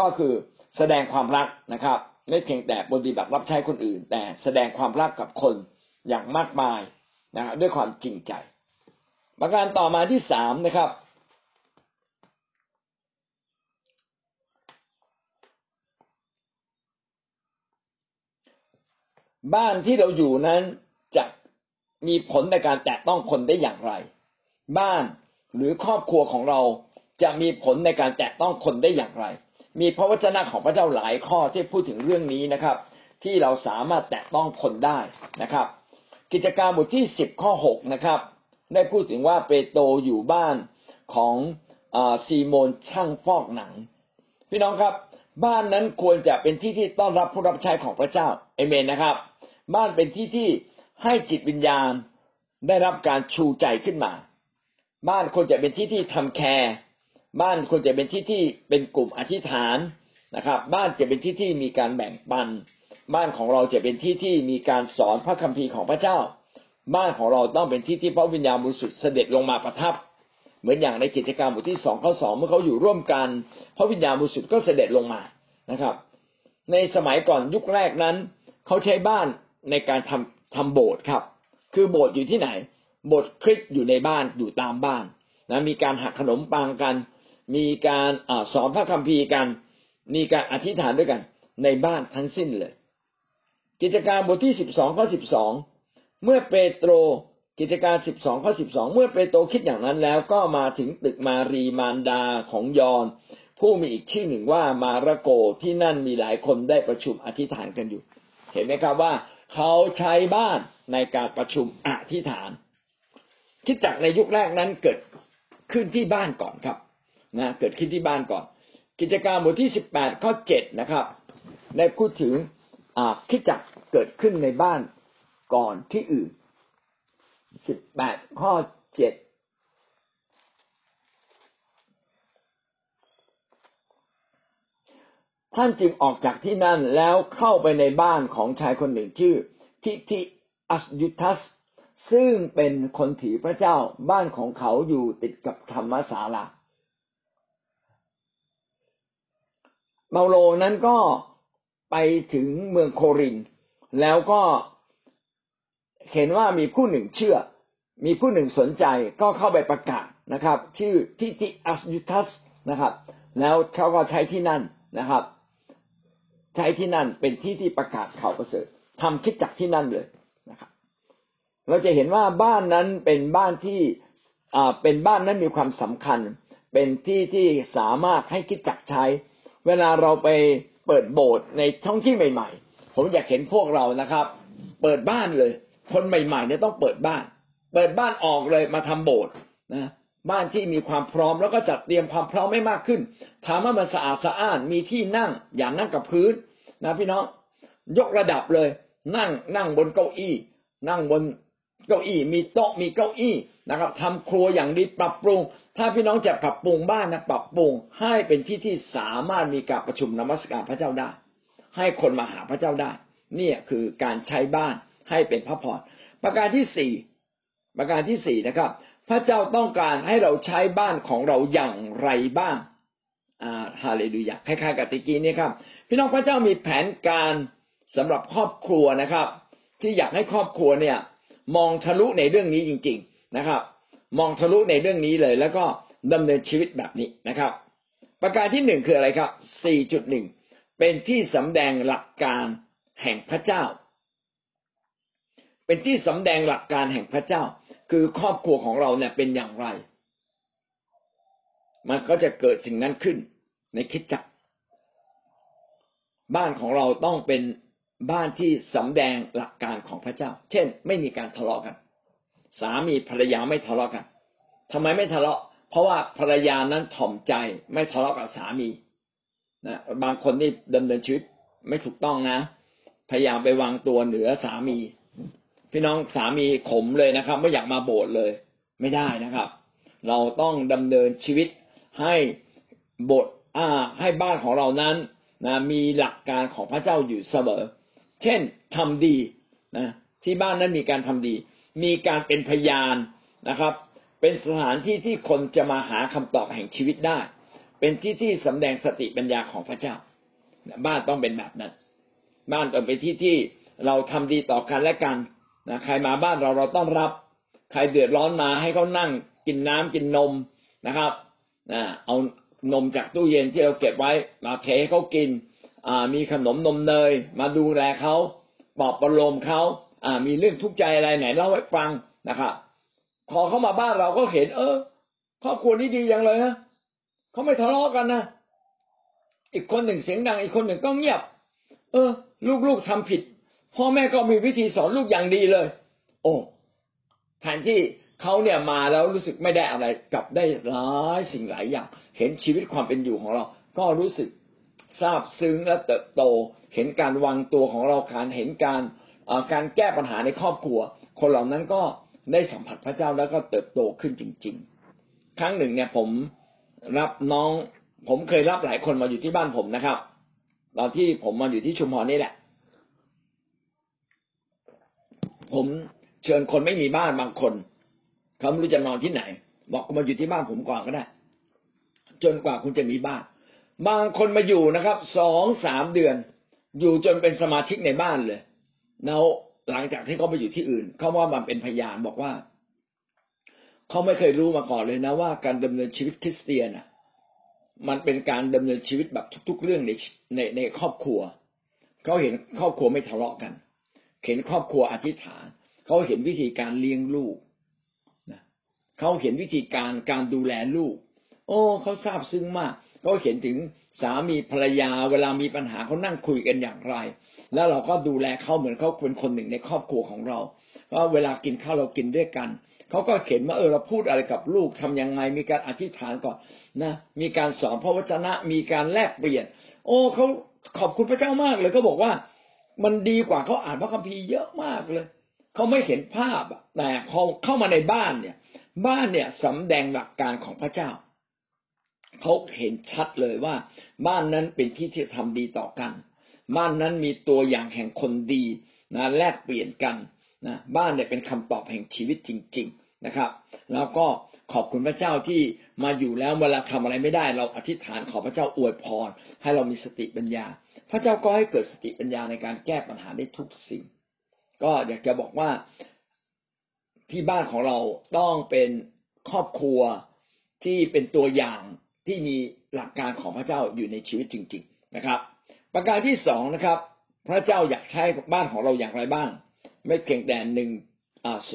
[SPEAKER 1] ก็คือแสดงความรักนะครับ ไม่เพียงแต่ปฏิบัติรับใช้คนอื่น แต่แสดงความรักกับคนอย่างมากมายนะครับด้วยความจริงใจ ประการต่อมาที่สามนะครับ บ้านที่เราอยู่นั้นจะมีผลในการแตะต้องคนได้อย่างไร บ้านหรือครอบครัวของเรา จะมีผลในการแตะต้องคนได้อย่างไร มีพระวจนะของพระเจ้าหลายข้อที่พูดถึงเรื่องนี้นะครับ ที่เราสามารถแตะต้องคนได้นะครับ กิจการบทที่สิบข้อหกนะครับ ได้พูดถึงว่าเปโตรอยู่บ้านของอซีโมนช่างฟอกหนัง พี่น้องครับ บ้านนั้นควรจะเป็นที่ที่ต้อนรับผู้รับใช้ของพระเจ้าเอเมนนะครับ บ้านเป็นที่ที่ให้จิตวิญญาณได้รับการชูใจขึ้นมา บ้านควรจะเป็นที่ที่ทำแคร์ บ้านควรจะเป็นที่ที่เป็นกลุ่มอธิษฐานนะครับ บ้านจะเป็นที่ที่มีการแบ่งปัน บ้านของเราจะเป็นที่ที่มีการสอนพระคัมภีร์ของพระเจ้า บ้านของเราต้องเป็นที่ที่พระวิญญาณบริสุทธิ์เสด็จลงมาประทับ เหมือนอย่างในกิจการบทที่สองข้อสองเมื่อเขาอยู่ร่วมกัน พระวิญญาณบริสุทธิ์ก็เสด็จลงมานะครับ ในสมัยก่อนยุคแรกนั้น เขาใช้บ้านในการทำทำโบสถ์ครับ คือโบสถ์อยู่ที่ไหน โบสถ์คริสต์อยู่ในบ้านอยู่ตามบ้านนะมีการหักขนมปังกัน มีการอสอนพระคัมภีร์กัน มีการอธิษฐานด้วยกัน ในบ้านทั้งสิ้นเลย กิจการบทที่สิบสองข้อสิบสองเมื่อเปโตรกิจการสิบสองข้อสิบสองเมื่อเปโตรคิดอย่างนั้นแล้วก็มาถึงตึกมารีมานดาของยอน ผู้มีอีกชื่อหนึ่งว่ามาระโกที่นั่นมีหลายคนได้ประชุมอธิษฐานกันอยู่ เห็นไหมครับว่า เขาใช้บ้านในการประชุมอธิษฐานคิดจักในยุคแรกนั้นเกิดขึ้นที่บ้านก่อนครับ นะเกิดขึ้นที่บ้านก่อน กิจการบทที่สิบแปดข้อเจ็ดนะครับได้พูดถึงคิดจักเกิดขึ้นในบ้านก่อนที่อื่นสิบแปดข้อเจ็ดท่านจึงออกจากที่นั่นแล้วเข้าไปในบ้านของชายคนหนึ่งชื่อทิทิอัสยุทัส ซึ่งเป็นคนถือพระเจ้าบ้านของเขาอยู่ติดกับธรรมศาลา เมาโลนั้นก็ไปถึงเมืองโครินแล้วก็เห็นว่ามีผู้หนึ่งเชื่อ มีผู้หนึ่งสนใจก็เข้าไปประกาศนะครับ ชื่อทิทิอัสยุทัสนะครับ แล้วเขาก็ใช้ที่นั่นนะครับ ใช้ที่นั่นเป็นที่ที่ประกาศข่าวประเสริฐทำคิดจักที่นั่นเลยนะครับ เราจะเห็นว่าบ้านนั้นเป็นบ้านที่อ่าเป็นบ้านนั้นมีความสำคัญ เป็นที่ที่สามารถให้คิดจักใช้ เวลาเราไปเปิดโบสถ์ในท้องที่ใหม่ ๆ ผมอยากเห็นพวกเรานะครับ เปิดบ้านเลย คนใหม่ๆเนี่ยต้องเปิดบ้าน เปิดบ้านออกเลยมาทำโบสถ์นะบ้านที่มีความพร้อมแล้วก็จัดเตรียมความพร้อมไม่มากขึ้นถามว่ามันสะอาดสะอ้านมีที่นั่งอย่างนั่งกับพื้นนะพี่น้องยกระดับเลย นั่งนั่งบนเก้าอี้ นั่งบน เก้าอี้มีโต๊ะมีเก้าอี้นะครับทำครัวอย่างดีปรับปรุง ถ้าพี่น้องจะปรับปรุงบ้านนะปรับปรุง ให้เป็นที่ที่สามารถมีการประชุมนมัสการพระเจ้าได้ ให้คนมาหาพระเจ้าได้ เนี่ยคือการใช้บ้านให้เป็นพระพรประการที่สี่ประการที่สี่นะครับ พระเจ้าต้องการให้เราใช้บ้านของเราอย่างไรบ้างอ่าฮาเลลูยาคล้ายๆกับตะกี้นี้ครับ พี่น้องพระเจ้ามีแผนการสำหรับครอบครัวนะครับ ที่อยากให้ครอบครัวเนี่ย มองทะลุในเรื่องนี้จริง ๆนะครับ มองทะลุในเรื่องนี้เลย แล้วก็ดำเนินชีวิตแบบนี้นะครับ ประการที่หนึ่งคืออะไรครับสี่จุดหนึ่งเป็นที่สำแดงหลักการแห่งพระเจ้า เป็นที่สำแดงหลักการแห่งพระเจ้า คือครอบครัวของเราเนี่ยเป็นอย่างไร มันก็จะเกิดสิ่งนั้นขึ้นในคิดจักบ้านของเราต้องเป็น บ้านที่สำแดงหลักการของพระเจ้า เช่น ไม่มีการทะเลาะกัน สามีภรรยาไม่ทะเลาะกันทำไมไม่ทะเลาะ เพราะว่าภรรยานั้นถ่อมใจไม่ทะเลาะกับสามีนะบางคนนี่ดำเนินชีวิตไม่ถูกต้องนะ พยายามไปวางตัวเหนือสามี พี่น้องสามีขมเลยนะครับ ไม่อยากมาโบสถ์เลย ไม่ได้นะครับ เราต้องดำเนินชีวิตให้บทอ่าให้บ้านของเรานั้นนะมีหลักการของพระเจ้าอยู่เสมอ เช่นทำดีนะที่บ้านนั้นมีการทำดี มีการเป็นพยานนะครับ เป็นสถานที่ที่คนจะมาหาคำตอบแห่งชีวิตได้ เป็นที่ที่สำแดงสติปัญญาของพระเจ้า บ้านต้องเป็นแบบนั้น บ้านต้องเป็นที่ที่เราทำดีต่อกันและกันนะใครมาบ้านเราเราต้องรับ ใครเดือดร้อนมาให้เขานั่ง กินน้ำกินนมนะครับนะเอานมจากตู้เย็นที่เราเก็บไว้มาเทให้เขากิน มีขนมนมเนย มาดูแลเขาปลอบประโลมเขาอ่า มีเรื่องทุกข์ใจอะไรไหนเล่าให้ฟังนะครับพอเขามาบ้านเราก็เห็น เออครอบครัวนี้ดีอย่างเลยนะเขาไม่ทะเลาะกันนะอีกคนหนึ่งเสียงดัง อีกคนหนึ่งก็เงียบ เออ ลูกๆทำผิดพ่อแม่ก็มีวิธีสอนลูกอย่างดีเลย โอ้แทนที่เขาเนี่ยมาแล้วรู้สึกไม่ได้อะไรกลับได้หลายสิ่งหลายอย่าง เห็นชีวิตความเป็นอยู่ของเรา ก็รู้สึก ซาบซึ้งและเติบโต เห็นการวางตัวของเราการเห็นการการแก้ปัญหาในครอบครัว คนเหล่านั้นก็ได้สัมผัสพระเจ้าแล้วก็เติบโตขึ้นจริง ๆ ครั้งหนึ่งเนี่ยผมรับน้อง ผมเคยรับหลายคนมาอยู่ที่บ้านผมนะครับตอนที่ผมมาอยู่ที่ชุมพรนี่แหละ ผมเชิญคนไม่มีบ้านบางคนเขาไม่รู้จะนอนที่ไหน บอกคุณมาอยู่ที่บ้านผมก่อนก็ได้ จนกว่าคุณจะมีบ้าน บางคนมาอยู่นะครับสองสามเดือน อยู่จนเป็นสมาชิกในบ้านเลยแล้วหลังจากที่เขาไปอยู่ที่อื่น เขาว่ามันเป็นพยานบอกว่า เขาไม่เคยรู้มาก่อนเลยนะว่าการดำเนินชีวิตคริสเตียนอะ มันเป็นการดำเนินชีวิตแบบทุก ๆ เรื่องในในในครอบครัว เขาเห็นครอบครัวไม่ทะเลาะกัน เห็นครอบครัวอธิษฐาน เขาเห็นวิธีการเลี้ยงลูกนะเขาเห็นวิธีการการดูแลลูก โอ้เขาทราบซึ้งมาก เขาเห็นถึงสามีภรรยาเวลามีปัญหาเขานั่งคุยกันอย่างไร แล้วเราก็ดูแลเขาเหมือนเขาเป็นคนหนึ่งในครอบครัวของเราว่าเวลากินข้าวเรากินด้วยกันเขาก็เห็นว่าเออเราพูดอะไรกับลูกทํำยังไง มีการอธิษฐานก่อนนะ มีการสอนพระวจนะ มีการแลกเปลี่ยน โอ้เขาขอบคุณพระเจ้ามากเลยเขาบอกว่า มันดีกว่าเขาอ่านพระคัมภีร์เยอะมากเลยเขาไม่เห็นภาพแต่พอเข้ามาในบ้านเนี่ย บ้านเนี่ยสำแดงหลักการของพระเจ้า เขาเห็นชัดเลยว่า บ้านนั้นเป็นที่ที่ทำดีต่อกัน บ้านนั้นมีตัวอย่างแห่งคนดีนะแลกเปลี่ยนกันนะบ้านเนี่ยเป็นคำตอบแห่งชีวิตจริง ๆนะครับ แล้วก็ขอบคุณพระเจ้าที่มาอยู่แล้วเวลาทำอะไรไม่ได้ เราอธิษฐานขอพระเจ้าอวยพร ให้เรามีสติปัญญา พระเจ้าก็ให้เกิดสติปัญญาในการแก้ปัญหาได้ทุกสิ่ง ก็อยากจะบอกว่าที่บ้านของเราต้องเป็นครอบครัวที่เป็นตัวอย่าง ที่มีหลักการของพระเจ้าอยู่ในชีวิตจริง ๆนะครับ ประการที่สองนะครับ พระเจ้าอยากใช้บ้านของเราอย่างไรบ้าง ไม่เพียงแต่หนึ่ง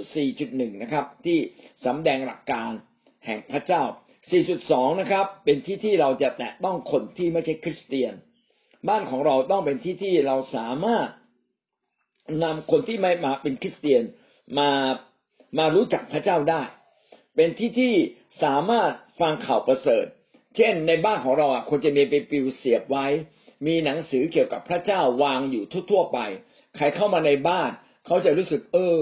[SPEAKER 1] 4.1นะครับ ที่สำแดงหลักการแห่งพระเจ้า 4.2 นะครับ เป็นที่ที่เราจะแตะต้องคนที่ไม่ใช่คริสเตียน บ้านของเราต้องเป็นที่ที่เราสามารถนำคนที่ไม่มาเป็นคริสเตียนมามารู้จักพระเจ้าได้ เป็นที่ที่สามารถฟังข่าวประเสริฐ เช่นในบ้านของเราอะคนจะมีไปปิวเสียบไว้ มีหนังสือเกี่ยวกับพระเจ้าวางอยู่ทั่วๆไป ใครเข้ามาในบ้านเขาจะรู้สึกเออ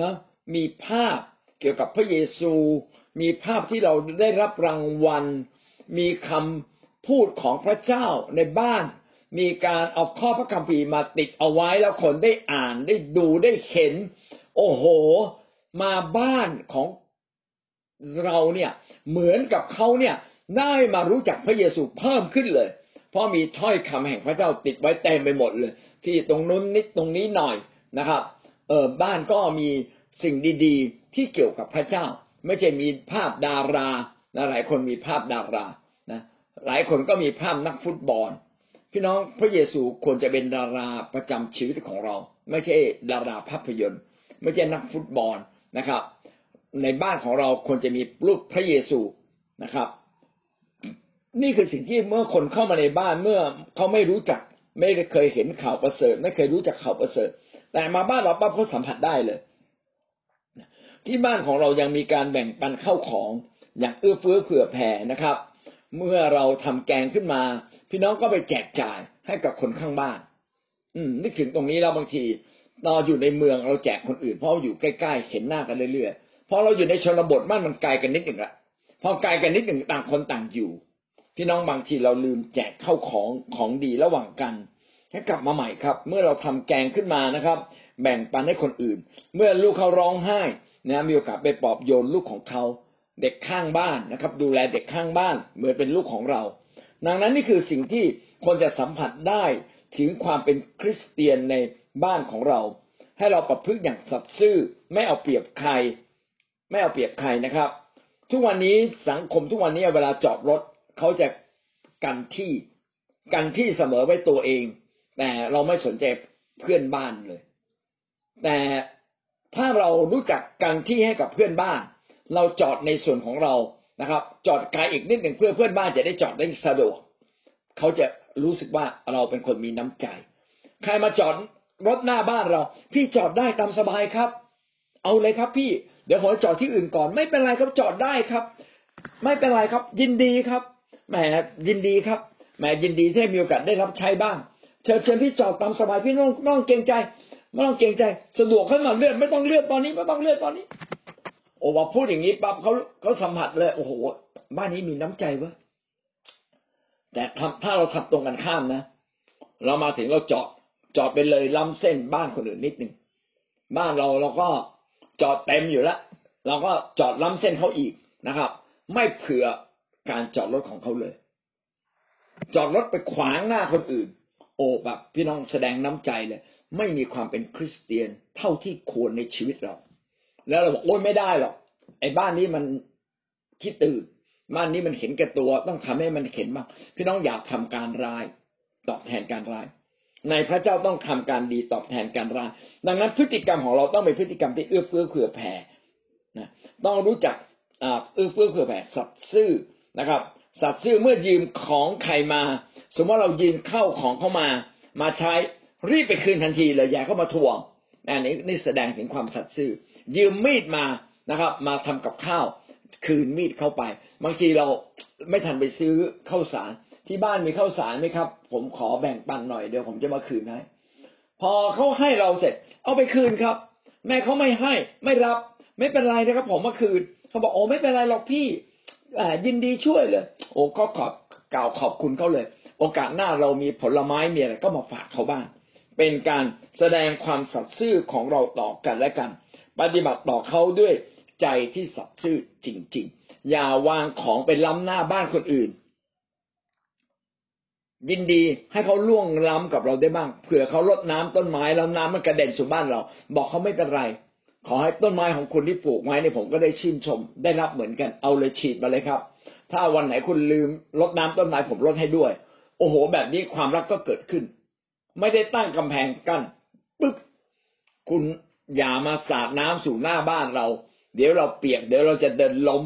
[SPEAKER 1] นะมีภาพเกี่ยวกับพระเยซู มีภาพที่เราได้รับรางวัล มีคำพูดของพระเจ้าในบ้าน มีการเอาข้อพระคัมภีร์มาติดเอาไว้แล้วคนได้อ่านได้ดูได้เห็น โอ้โห มาบ้านของเราเนี่ย เหมือนกับเขาเนี่ย ได้มารู้จักพระเยซูเพิ่มขึ้นเลย เพราะมีถ้อยคำแห่งพระเจ้าติดไว้เต็มไปหมดเลย ที่ตรงนู้นนิดตรงนี้หน่อยนะครับเออบ้านก็มีสิ่งดีๆ ที่เกี่ยวกับพระเจ้า ไม่ใช่มีภาพดารานะหลายคนมีภาพดารานะหลายคนก็มีภาพนักฟุตบอล พี่น้องพระเยซูควรจะเป็นดาราประจำชีวิตของเรา ไม่ใช่ดาราภาพยนตร์ ไม่ใช่นักฟุตบอลนะครับ ในบ้านของเราควรจะมีรูปพระเยซูนะครับ นี่คือสิ่งที่เมื่อคนเข้ามาในบ้านเมื่อเขาไม่รู้จัก ไม่เคยเห็นข่าวประเสริฐ ไม่เคยรู้จักข่าวประเสริฐ แต่มาบ้านเราปั๊บเขาสัมผัสได้เลย ที่บ้านของเรายังมีการแบ่งปันเข้าของอย่างเอื้อเฟื้อเผื่อแผ่นะครับ เมื่อเราทำแกงขึ้นมา พี่น้องก็ไปแจกจ่ายให้กับคนข้างบ้าน อืมนึกถึงตรงนี้เราบางทีเราอยู่ในเมืองเราแจกคนอื่น เพราะอยู่ใกล้ๆเห็นหน้ากันเรื่อยๆพอเราอยู่ในชนบทบ้านมันไกลกันนิดหนึ่งละพอไกลกันนิดหนึ่งต่างคนต่างอยู่ พี่น้องบางทีเราลืมแจกเข้าของของดีระหว่างกันให้กลับมาใหม่ครับ เมื่อเราทำแกงขึ้นมานะครับ แบ่งปันให้คนอื่น เมื่อลูกเขาร้องไห้นะมีโอกาสไปปลอบโยนลูกของเขา เด็กข้างบ้านนะครับ ดูแลเด็กข้างบ้าน เหมือนเป็นลูกของเรา ดังนั้นนี่คือสิ่งที่คนจะสัมผัสได้ถึงความเป็นคริสเตียนในบ้านของเรา ให้เราประพฤติอย่างสัตย์ซื่อไม่เอาเปรียบใคร ไม่เอาเปรียบใครนะครับ ทุกวันนี้สังคมทุกวันนี้เวลาจอดรถ เขาจะกันที่กันที่เสมอไว้ตัวเอง แต่เราไม่สนใจเพื่อนบ้านเลย แต่ถ้าเรารู้จักกันที่ให้กับเพื่อนบ้าน เราจอดในส่วนของเรานะครับ จอดไกลอีกนิดหนึ่งเพื่อเพื่อนบ้านจะได้จอดได้สะดวก เขาจะรู้สึกว่าเราเป็นคนมีน้ำใจ ใครมาจอดรถหน้าบ้านเรา พี่จอดได้ตามสบายครับ เอาเลยครับพี่เดี๋ยวผมจอดที่อื่นก่อน ไม่เป็นไรครับจอดได้ครับ ไม่เป็นไรครับ ยินดีครับ แหมยินดีครับแหมยินดีที่มีโอกาสได้รับใช้บ้าง เชิญเชิญพี่จอดตามสบายพี่น้องน้องเกรงใจไม่ต้องเกรงใจ สะดวกขึ้นมาเลื่อนไม่ต้องเลื่อนตอนนี้ไม่ต้องเลื่อนตอนนี้ โอ้ว่าพูดอย่างนี้ปั๊บเขาเขาสัมผัสเลย โอ้โหบ้านนี้มีน้ำใจเว้ยแต่ถ้าเราทำตรงกันข้ามนะเรามาถึงเราจอดจอดไปเลยล้ำเส้นบ้านคนอื่นนิดหนึ่งบ้านเราเราก็จอดเต็มอยู่แล้วเราก็จอดล้ำเส้นเขาอีกนะครับ ไม่เผื่อ การจอดรถของเขาเลย จอดรถไปขวางหน้าคนอื่น โอ้แบบพี่น้องแสดงน้ำใจเลย ไม่มีความเป็นคริสเตียนเท่าที่ควรในชีวิตเรา แล้วเราบอกโอ้ยไม่ได้หรอกไอ้บ้านนี้มันคิดตื่นบ้านนี้มันเห็นแก่ตัวต้องทำให้มันเห็นบ้างพี่น้องอยากทำการร้ายตอบแทนการร้าย ในพระเจ้าต้องทำการดีตอบแทนการร้าย ดังนั้นพฤติกรรมของเราต้องเป็นพฤติกรรมที่เอื้อเฟื้อเผื่อแผ่นะต้องรู้จักเอื้อเฟื้อเผื่อแผ่สัตย์ซื่อ นะครับ สัตย์ซื่อเมื่อยืมของใครมา สมมติว่าเรายืมเข้าของเข้ามา มาใช้รีบไปคืนทันทีเลยอย่าเข้ามาทวงอันนี้นี่แสดงถึงความสัตย์ซื่อ ยืมมีดมานะครับ มาทำกับข้าว คืนมีดเข้าไป บางทีเราไม่ทันไปซื้อข้าวสาร ที่บ้านมีข้าวสารไหมครับ ผมขอแบ่งปันหน่อยเดี๋ยวผมจะมาคืนให้พอเขาให้เราเสร็จ เอาไปคืนครับ แม่เขาไม่ให้ ไม่รับ ไม่เป็นไรนะครับ ผมมาคืนเขาบอกโอ้ไม่เป็นไรหรอกพี่ ยินดีช่วยเลย โอ้ก็ขอบกล่าวขอบคุณเขาเลย โอกาสหน้าเรามีผลไม้มีอะไรก็มาฝากเขาบ้าง เป็นการแสดงความสัตย์ซื่อของเราต่อกันและกัน ปฏิบัติต่อเขาด้วยใจที่สัตย์ซื่อจริง ๆ อย่าวางของไปล้ำหน้าบ้านคนอื่น ยินดีให้เขาล่วงล้ำกับเราได้บ้างเผื่อเขาลดน้ำต้นไม้แล้วน้ำมันกระเด็นสู่บ้านเรา บอกเขาไม่เป็นไร ขอให้ต้นไม้ของคุณที่ปลูกไว้เนี่ยผมก็ได้ชื่นชม ได้รับเหมือนกันเอาเลยฉีดมาเลยครับ ถ้าวันไหนคุณลืมลดน้ำต้นไม้ผมลดให้ด้วย โอ้โห แบบนี้ความรักก็เกิดขึ้น ไม่ได้ตั้งกำแพงกั้นปึ๊บคุณอย่ามาสาดน้ำสู่หน้าบ้านเรา เดี๋ยวเราเปียก เดี๋ยวเราจะเดินล้ม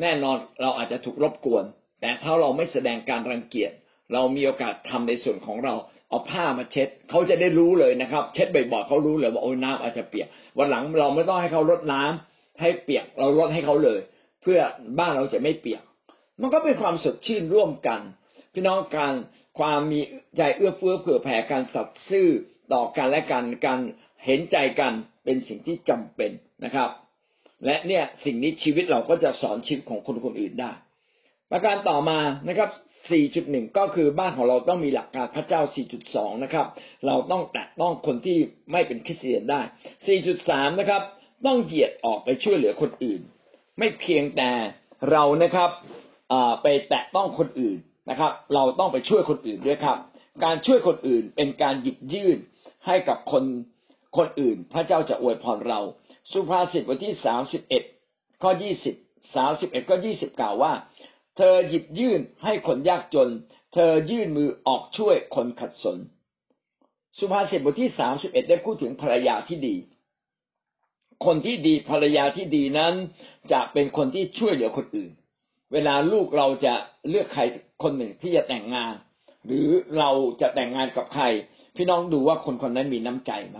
[SPEAKER 1] แน่นอนเราอาจจะถูกรบกวน แต่ถ้าเราไม่แสดงการรังเกียจเรามีโอกาสทำในส่วนของเรา เอาผ้ามาเช็ดเขาจะได้รู้เลยนะครับ เช็ดบ่อยๆเขารู้เลยว่าโอ้ยน้ำอาจจะเปียกวันหลังเราไม่ต้องให้เขาลดน้ำให้เปียกเราลดให้เขาเลย เพื่อบ้านเราจะไม่เปียก มันก็เป็นความสดชื่นร่วมกัน พี่น้องการความมีใจเอื้อเฟื้อเผื่อแผ่การสัตย์ซื่อต่อกันและกันการเห็นใจกันเป็นสิ่งที่จำเป็นนะครับ และเนี่ยสิ่งนี้ชีวิตเราก็จะสอนชีวิตของคนคนอื่นได้ ประการต่อมานะครับ 4.1 ก็คือบ้านของเราต้องมีหลักการพระเจ้า 4.2 นะครับ เราต้องแตะต้องคนที่ไม่เป็นคริสเตียนได้ 4.3 นะครับ ต้องเหยียดออกไปช่วยเหลือคนอื่น ไม่เพียงแต่เรานะครับไปแตะต้องคนอื่นนะครับ เราต้องไปช่วยคนอื่นด้วยครับ การช่วยคนอื่นเป็นการหยิบยื่นให้กับคนคนอื่น พระเจ้าจะอวยพรเรา สุภาษิตบทที่สามสิบเอ็ดข้อยี่สิบสามสิบเอ็ดข้อยี่สิบกล่าวว่า เธอหยิบยื่นให้คนยากจน เธอยื่นมือออกช่วยคนขัดสน สุภาษิตบทที่สามสิบเอ็ดได้พูดถึงภรรยาที่ดี คนที่ดีภรรยาที่ดีนั้น จะเป็นคนที่ช่วยเหลือคนอื่น เวลาลูกเราจะเลือกใครคนหนึ่งที่จะแต่งงาน หรือเราจะแต่งงานกับใคร พี่น้องดูว่าคนคนนั้นมีน้ำใจไหม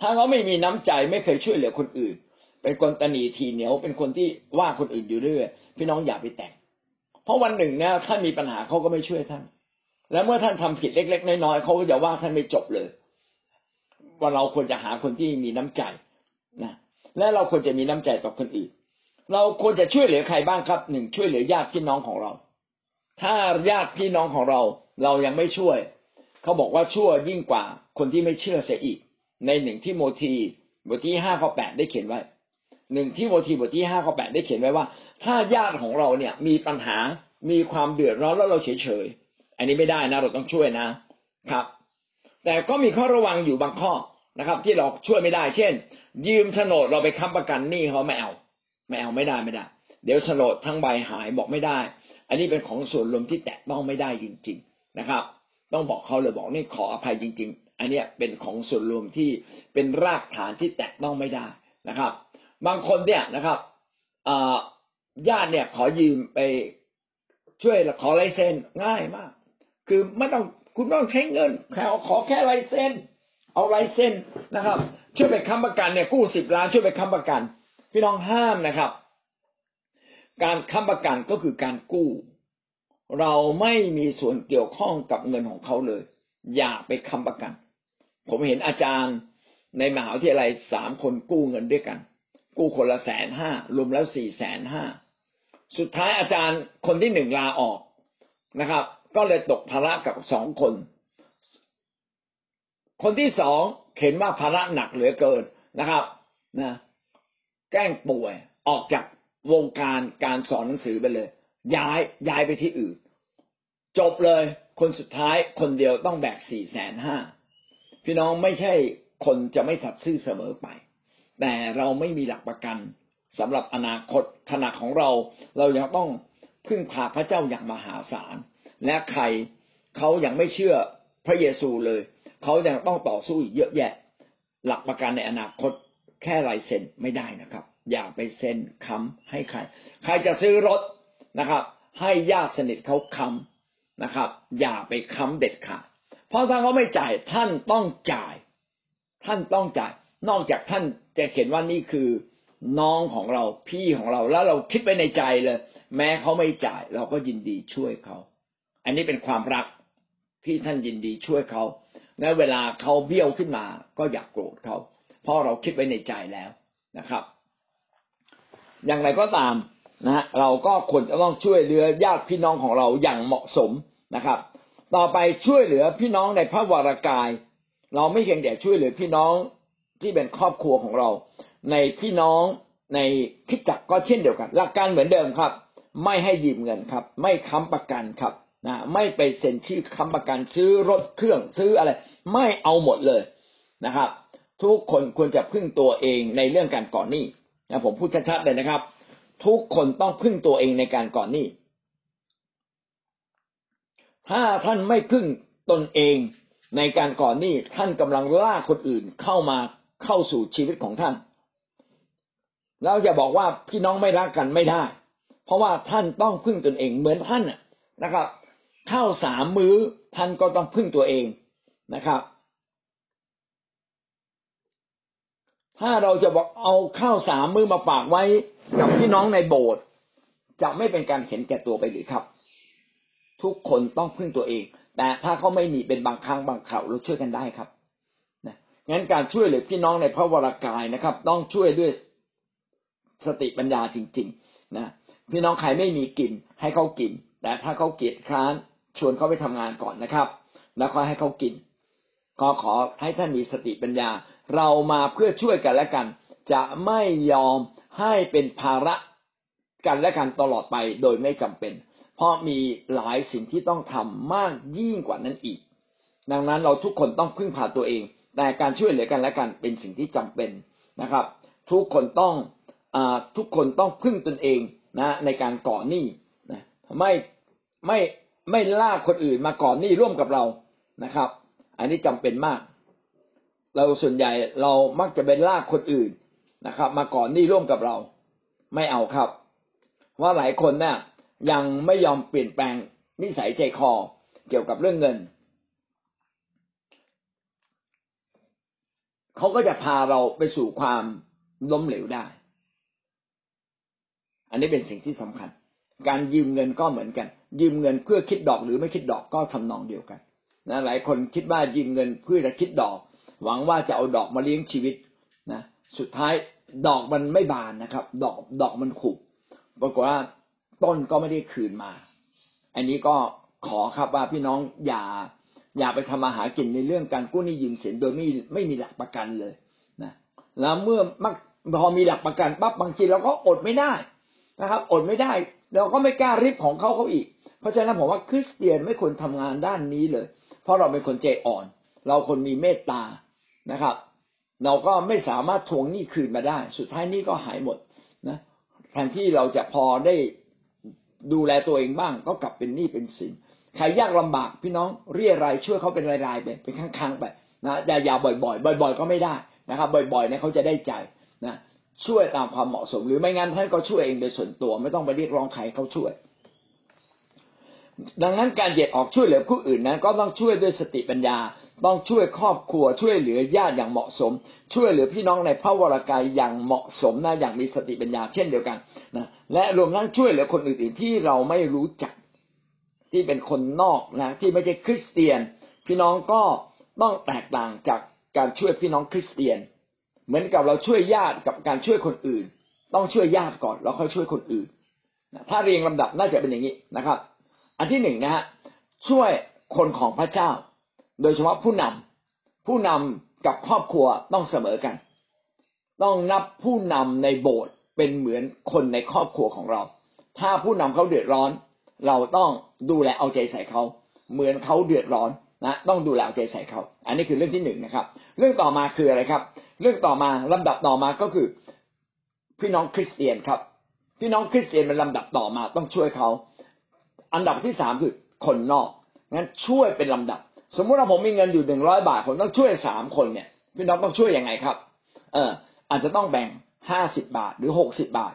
[SPEAKER 1] ถ้าเขาไม่มีน้ำใจไม่เคยช่วยเหลือคนอื่น เป็นคนตนีทีเหนียวเป็นคนที่ว่าคนอื่นอยู่เรื่อยพี่น้องอย่าไปแต่ง เพราะวันหนึ่งเนี่ยท่านมีปัญหาเขาก็ไม่ช่วยท่าน และเมื่อท่านทำผิดเล็ก ๆ น้อยๆเขาก็จะว่าท่านไม่จบเลย ว่าเราควรจะหาคนที่มีน้ำใจนะและเราควรจะมีน้ำใจต่อคนอื่น เราควรจะช่วยเหลือใครบ้างครับหนึ่งช่วยเหลือญาติพี่น้องของเรา ถ้าญาติพี่น้องของเรา เรายังไม่ช่วย เขาบอกว่าชั่วยิ่งกว่าคนที่ไม่เชื่อเสียอีก ในหนึ่งที่โมทีบทที่ห้าข้อแปดได้เขียนไว้ หนึ่งที่โมทีบทที่ห้าข้อแปดได้เขียนไว้ว่า ถ้าญาติของเราเนี่ยมีปัญหามีความเดือดร้อนแล้วเราเฉยเฉยอันนี้ไม่ได้นะเราต้องช่วยนะครับ แต่ก็มีข้อระวังอยู่บางข้อนะครับ ที่เราช่วยไม่ได้ เช่น ยืมโฉนดเราไปค้ำประกันหนี้เขาไม่เอาไม่เอาไม่ได้ไม่ได้ เดี๋ยวโฉนดทั้งใบหายบอกไม่ได้ อันนี้เป็นของส่วนรวมที่แตะต้องไม่ได้จริง ๆนะครับ ต้องบอกเขาเลยบอกนี่ขออภัยจริง ๆ อันนี้เป็นของส่วนรวมที่เป็นรากฐานที่แตะต้องไม่ได้นะครับ บางคนเนี่ยนะครับญาติเนี่ยขอยืมไปช่วยขอลายเซ็นง่ายมาก คือไม่ต้องคุณต้องใช้เงินแค่ขอแค่ลายเซ็นเอาลายเซ็นนะครับ ช่วยไปค้ำประกันเนี่ยกู้สิบล้านช่วยไปค้ำประกัน พี่น้องห้ามนะครับ การค้ำประกันก็คือการกู้ เราไม่มีส่วนเกี่ยวข้องกับเงินของเขาเลย อย่าไปค้ำประกัน ผมเห็นอาจารย์ในมหาวิทยาลัยสามคนกู้เงินด้วยกัน กู้คนละแสนห้ารวมแล้วสี่แสนห้าสุดท้ายอาจารย์คนที่หนึ่งลาออกนะครับ ก็เลยตกภาระกับสองคน คนที่สองเห็นว่าภาระหนักเหลือเกินนะครับนะแกล้งป่วยออกจากวงการการสอนหนังสือไปเลย ย้ายย้ายไปที่อื่น จบเลย คนสุดท้ายคนเดียวต้องแบกสี่แสนห้าพี่น้องไม่ใช่คนจะไม่สัตย์ซื่อเสมอไป แต่เราไม่มีหลักประกันสำหรับอนาคตขณะของเรา เรายังต้องพึ่งพาพระเจ้าอย่างมหาศาล และใครเขายังไม่เชื่อพระเยซูเลย เขายังต้องต่อสู้อีกเยอะแยะ หลักประกันในอนาคตแค่ลายเซ็นไม่ได้นะครับ อย่าไปเซ็นค้ำให้ใคร ใครจะซื้อรถนะครับ ให้ญาติสนิทเขาค้ำนะครับ อย่าไปค้ำเด็ดขาดเพราะถ้าเขาไม่จ่ายท่านต้องจ่าย ท่านต้องจ่าย นอกจากท่าน จะเห็นว่านี่คือน้องของเราพี่ของเราแล้วเราคิดไปในใจเลย แม้เขาไม่จ่าย เราก็ยินดีช่วยเขา อันนี้เป็นความรักที่ท่านยินดีช่วยเขาและเวลาเขาเบี้ยวขึ้นมา ก็อยากโกรธเขา เพราะเราคิดไว้ในใจแล้วนะครับ อย่างไรก็ตามนะฮะเราก็ควรจะต้องช่วยเหลือญาติพี่น้องของเราอย่างเหมาะสมนะครับ ต่อไปช่วยเหลือพี่น้องในพระวรากาย เราไม่เพียงแต่ช่วยเหลือพี่น้อง ที่เป็นครอบครัวของเรา ในพี่น้องในคิดจักก็เช่นเดียวกัน หลักการเหมือนเดิมครับ ไม่ให้ยืมเงินครับ ไม่ค้ำประกันครับนะไม่ไปเซ็นชื่อค้ำประกันซื้อรถเครื่องซื้ออะไร ไม่เอาหมดเลยนะครับ ทุกคนควรจะพึ่งตัวเองในเรื่องการก่อนหนี้นะผมพูดชัดๆเลยนะครับ ทุกคนต้องพึ่งตัวเองในการก่อนหนี้ ถ้าท่านไม่พึ่งตนเองในการก่อนหนี้ท่านกำลังล่าคนอื่นเข้ามา เข้าสู่ชีวิตของท่านเราจะบอกว่าพี่น้องไม่รักกันไม่ได้ เพราะว่าท่านต้องพึ่งตนเองเหมือนท่านนะครับข้าวสามมื้อท่านก็ต้องพึ่งตัวเองนะครับ ถ้าเราจะบอกเอาข้าวสามมื้อมาฝากไว้กับพี่น้องในโบสถ์จะไม่เป็นการเห็นแก่ตัวไปหรือครับ ทุกคนต้องพึ่งตัวเอง แต่ถ้าเขาไม่มีเป็นบางครั้งบางคราวเราช่วยกันได้ครับ งั้นการช่วยเหลือพี่น้องในพระวรากายนะครับ ต้องช่วยด้วยสติปัญญาจริง ๆ นะพี่น้องใครไม่มีกินให้เขากิน แต่ถ้าเขาเกียจค้านชวนเขาไปทำงานก่อนนะครับ แล้วค่อยให้เขากินก็ขอให้ท่านมีสติปัญญา เรามาเพื่อช่วยกันและกัน จะไม่ยอมให้เป็นภาระกันและกันตลอดไปโดยไม่จำเป็น เพราะมีหลายสิ่งที่ต้องทำมากยิ่งกว่านั้นอีก ดังนั้นเราทุกคนต้องพึ่งพาตัวเอง แต่การช่วยเหลือกันและกันเป็นสิ่งที่จำเป็นนะครับ ทุกคนต้องทุกคนต้องพึ่งตนเองนะในการก่อหนี้นะไม่ไม่ไม่ลากคนอื่นมาก่อนหนี้ร่วมกับเรานะครับ อันนี้จำเป็นมาก เราส่วนใหญ่เรามักจะไปลากคนอื่นนะครับ มาก่อนหนี้ร่วมกับเรา ไม่เอาครับว่าหลายคนเนี่ยยังไม่ยอมเปลี่ยนแปลงนิสัยใจคอเกี่ยวกับเรื่องเงิน เขาก็จะพาเราไปสู่ความล้มเหลวได้ อันนี้เป็นสิ่งที่สำคัญ การยืมเงินก็เหมือนกัน ยืมเงินเพื่อคิดดอกหรือไม่คิดดอกก็ทำนองเดียวกันนะหลายคนคิดว่ายืมเงินเพื่อจะคิดดอก หวังว่าจะเอาดอกมาเลี้ยงชีวิตนะสุดท้ายดอกมันไม่บานนะครับ ดอกดอกมันขุบปรากฏว่าต้นก็ไม่ได้คืนมา อันนี้ก็ขอครับว่าพี่น้องอย่า อย่าไปทำมาหากินในเรื่องการกู้หนี้ยืมสินโดยไม่ไม่มีหลักประกันเลยนะแล้วเมื่อมักพอมีหลักประกันปั๊บบางทีเราก็อดไม่ได้นะครับ อดไม่ได้เราก็ไม่กล้าริบของเขาเขาอีก เพราะฉะนั้นผมว่าคริสเตียนไม่ควรทำงานด้านนี้เลย เพราะเราเป็นคนใจอ่อน เราคนมีเมตตานะครับ เราก็ไม่สามารถทวงหนี้คืนมาได้ สุดท้ายนี้ก็หายหมดนะแทนที่เราจะพอได้ดูแลตัวเองบ้าง ก็กลับเป็นหนี้เป็นสิน ใครยากลำบากพี่น้องเรียรายช่วยเขาเป็นรายๆไปเป็นครั้งๆไปนะอย่าอย่าบ่อยๆ บ่อย ๆ ก็ไม่ได้นะครับ บ่อยๆเนี่ยเขาจะได้ใจนะช่วยตามความเหมาะสม หรือไม่งั้นท่านก็ช่วยเองโดยส่วนตัว ไม่ต้องไปเรียกร้องใครเขาช่วย ดังนั้นการเหยียดออกช่วยเหลือผู้อื่นนั้น ก็ต้องช่วยด้วยสติปัญญา ต้องช่วยครอบครัว ช่วยเหลือญาติอย่างเหมาะสม ช่วยเหลือพี่น้องในพระวรากายอย่างเหมาะสมนะอย่างมีสติปัญญาเช่นเดียวกันนะและรวมทั้งช่วยเหลือคนอื่นๆที่เราไม่รู้จัก ที่เป็นคนนอกนะที่ไม่ใช่คริสเตียน พี่น้องก็ต้องแตกต่างจากการช่วยพี่น้องคริสเตียน เหมือนกับเราช่วยญาติกับการช่วยคนอื่น ต้องช่วยญาติก่อนแล้วค่อยช่วยคนอื่นถ้าเรียงลำดับน่าจะเป็นอย่างนี้นะครับ อันที่หนึ่งนะฮะช่วยคนของพระเจ้า โดยเฉพาะผู้นำผู้นำกับครอบครัวต้องเสมอกัน ต้องนับผู้นำในโบสถ์เป็นเหมือนคนในครอบครัวของเรา ถ้าผู้นำเขาเดือดร้อน เราต้องดูแลเอาใจใส่เขาเหมือนเขาเดือดร้อนนะต้องดูแลเอาใจใส่เขา อันนี้คือเรื่องที่หนึ่งนะครับ เรื่องต่อมาคืออะไรครับ เรื่องต่อมาลำดับต่อมาก็คือ พี่น้องคริสเตียนครับ พี่น้องคริสเตียนเป็นลำดับต่อมาต้องช่วยเขา อันดับที่สามคือคนนอกงั้นช่วยเป็นลำดับ สมมุติว่าผมมีเงินอยู่หนึ่งร้อยบาท ผมต้องช่วยสามคนเนี่ย พี่น้องต้องช่วยยังไงครับ เอออาจจะต้องแบ่งห้าสิบบาทหรือหกสิบาท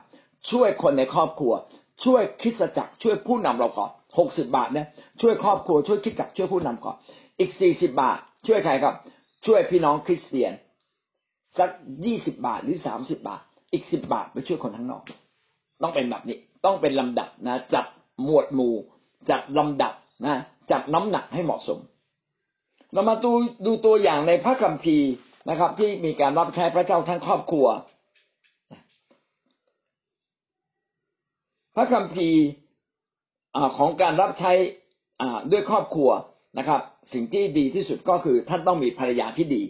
[SPEAKER 1] ช่วยคนในครอบครัว ช่วยคิดจักรช่วยผู้นำเราก่อนหกสิบาทเนี่ยช่วยครอบครัวช่วยคิดจักรช่วยผู้นำก่อนอีกสี่สิบาท ช่วยใครครับ ช่วยพี่น้องคริสเตียนสักยี่สิบาทหรือสามสิบาท อีกสิบบาทไปช่วยคนทั้งนอก ต้องเป็นแบบนี้ ต้องเป็นลำดับนะ จัดหมวดหมู่ จัดลำดับนะจัดน้ำหนักให้เหมาะสม เรามาดูดูตัวอย่างในพระคัมภีร์นะครับ ที่มีการรับใช้พระเจ้าทั้งครอบครัว พระคัมภีร์ของการรับใช้ด้วยครอบครัวนะครับ สิ่งที่ดีที่สุดก็คือท่านต้องมีภรรยาที่ดี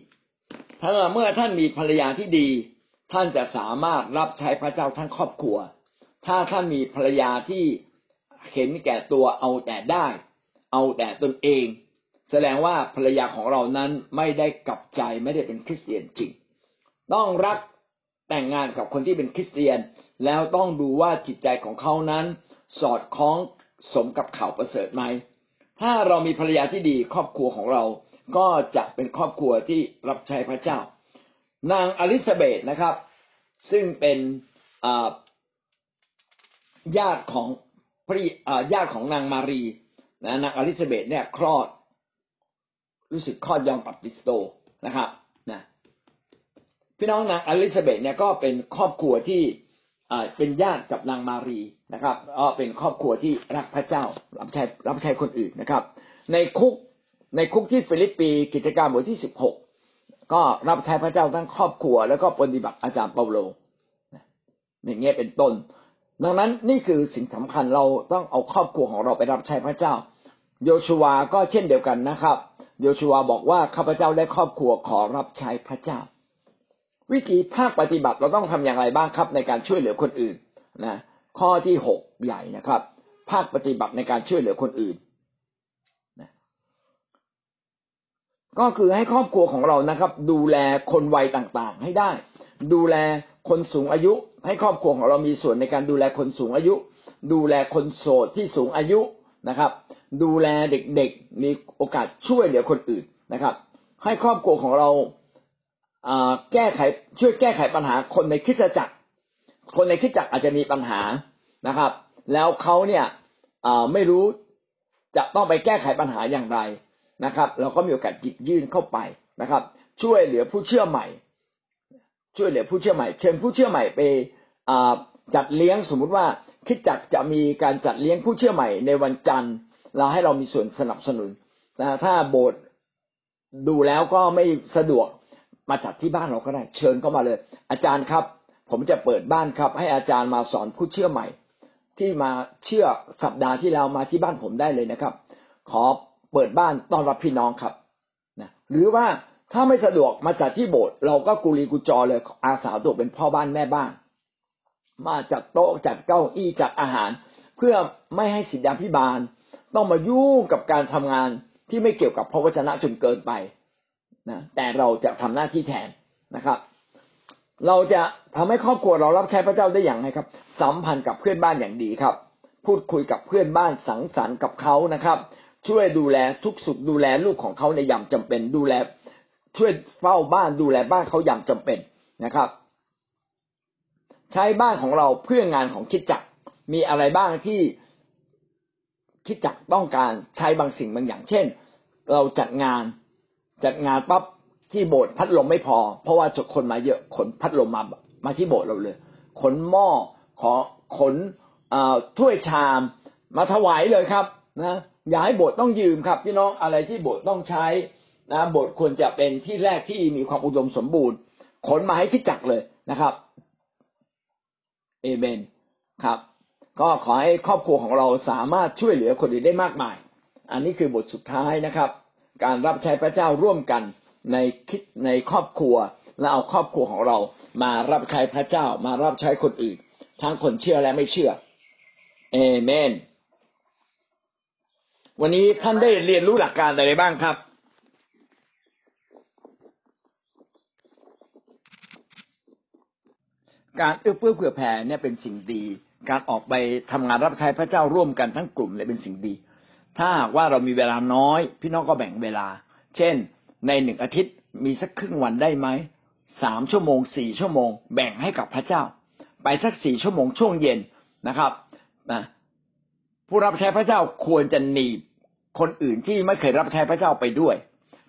[SPEAKER 1] ถ้าเมื่อท่านมีภรรยาที่ดี ท่านจะสามารถรับใช้พระเจ้าทั้งครอบครัว ถ้าท่านมีภรรยาที่เห็นแก่ตัวเอาแต่ได้ เอาแต่ตนเอง แสดงว่าภรรยาของเรานั้นไม่ได้กลับใจไม่ได้เป็นคริสเตียนจริง ต้องรัก แต่งงานกับคนที่เป็นคริสเตียน แล้วต้องดูว่าจิตใจของเขานั้น สอดคล้องสมกับข่าวประเสริฐไหม ถ้าเรามีภรรยาที่ดีครอบครัวของเรา ก็จะเป็นครอบครัวที่รับใช้พระเจ้า นางอลิซาเบธนะครับ ซึ่งเป็นญาติของพระญาติของนางมารีนะนางอลิซาเบธเนี่ยคลอด รู้สึกคลอดยอห์นบัปติสโตนะครับ พี่น้องนางอลิซาเบธเนี่ยก็เป็นครอบครัวที่เป็นญาติกับนางมารีนะครับก็เป็นครอบครัวที่รักพระเจ้ารับใช้รับใช้คนอื่นนะครับ ในคุกในคุกที่ฟิลิปปีกิจการบทที่สิบหกก็รับใช้พระเจ้าทั้งครอบครัว แล้วก็ปฏิบัติอาจารย์เปาโลอย่างเงี้ยเป็นต้น ดังนั้นนี่คือสิ่งสำคัญเราต้องเอาครอบครัวของเราไปรับใช้พระเจ้า โยชูวาก็เช่นเดียวกันนะครับ โยชูวาบอกว่าข้าพเจ้าและครอบครัวขอรับใช้พระเจ้า วิธีภาคปฏิบัติเราต้องทำอย่างไรบ้างครับ ในการช่วยเหลือคนอื่นนะข้อที่หกใหญ่นะครับ ภาคปฏิบัติในการช่วยเหลือคนอื่นนะก็คือให้ครอบครัวของเรานะครับ ดูแลคนวัยต่างๆ ให้ได้ ดูแลคนสูงอายุ ให้ครอบครัวของเรามีส่วนในการดูแลคนสูงอายุ ดูแลคนโสดที่สูงอายุนะครับ ดูแลเด็กๆมีโอกาสช่วยเหลือคนอื่นนะครับ ให้ครอบครัวของเรา แก้ไขช่วยแก้ไขปัญหาคนในคริสตจักร คนในคริสตจักรอาจจะมีปัญหานะครับ แล้วเขาเนี่ยไม่รู้จะต้องไปแก้ไขปัญหาอย่างไรนะครับ เราก็มีโอกาสหยิบยื่นเข้าไปนะครับ ช่วยเหลือผู้เชื่อใหม่ ช่วยเหลือผู้เชื่อใหม่ เชิญผู้เชื่อใหม่ไปจัดเลี้ยงสมมุติว่าคิดจักจะมีการจัดเลี้ยงผู้เชื่อใหม่ในวันจันทร์ เราให้เรามีส่วนสนับสนุนนะถ้าโบสถ์ดูแล้วก็ไม่สะดวก มาจัดที่บ้านเราก็ได้ เชิญเข้ามาเลย อาจารย์ครับ ผมจะเปิดบ้านครับ ให้อาจารย์มาสอนผู้เชื่อใหม่ ที่มาเชื่อสัปดาห์ที่แล้วมาที่บ้านผมได้เลยนะครับ ขอเปิดบ้านต้อนรับพี่น้องครับนะหรือว่าถ้าไม่สะดวกมาจัดที่โบสถ์เราก็กุลีกุจอเลยอาสาตัวเป็นพ่อบ้านแม่บ้าน มาจัดโต๊ะจัดเก้าอี้จัดอาหาร เพื่อไม่ให้สิทธาพิบาล ต้องมายุ่งกับการทำงานที่ไม่เกี่ยวกับพระวจนะจนเกินไป นะแต่เราจะทำหน้าที่แทนนะครับ เราจะทำให้ครอบครัวเรารับใช้พระเจ้าได้อย่างไรครับ สัมพันธ์กับเพื่อนบ้านอย่างดีครับ พูดคุยกับเพื่อนบ้านสังสรรค์กับเขานะครับ ช่วยดูแลทุกสุขดูแลลูกของเขาในยามจำเป็นดูแล ช่วยเฝ้าบ้านดูแลบ้านเขาอย่างจำเป็นนะครับ ใช้บ้านของเราเพื่องานของคิดจักมีอะไรบ้างที่คิดจักต้องการใช้บางสิ่งบางอย่าง เช่น เราจัดงาน จัดงานปั๊บที่โบสถ์พัดลมไม่พอ เพราะว่าจคนมาเยอะขนพัดลมมามาที่โบสถ์เราเลย ขนหม้อขอขนถ้วยชามมาถวายเลยครับนะอย่าให้โบสถ์ต้องยืมครับ พี่น้องอะไรที่โบสถ์ต้องใช้นะโบสถ์ควรจะเป็นที่แรกที่มีความอุดมสมบูรณ์ ขนมาให้ที่จักเลยนะครับเอเมนครับ ก็ขอให้ครอบครัวของเราสามารถช่วยเหลือคนอื่นได้มากมาย อันนี้คือบทสุดท้ายนะครับ การรับใช้พระเจ้าร่วมกันในคิดในครอบครัวและเอาครอบครัวของเรามารับใช้พระเจ้ามารับใช้คนอื่น ทั้งคนเชื่อและไม่เชื่อเอเมน วันนี้ท่านได้เรียนรู้หลักการอะไรบ้างครับการเอื้อเฟื้อเผื่อแผ่เนี่ยเป็นสิ่งดี การออกไปทำงานรับใช้พระเจ้าร่วมกันทั้งกลุ่มเนี่ยเป็นสิ่งดี ถ้าว่าเรามีเวลาน้อย พี่น้องก็แบ่งเวลา เช่น ในหนึ่งอาทิตย์มีสักครึ่งวันได้ไหมสามชั่วโมงสี่ชั่วโมง แบ่งให้กับพระเจ้า ไปสักสี่ชั่วโมงช่วงเย็นนะครับนะผู้รับใช้พระเจ้าควรจะหนีบคนอื่นที่ไม่เคยรับใช้พระเจ้าไปด้วย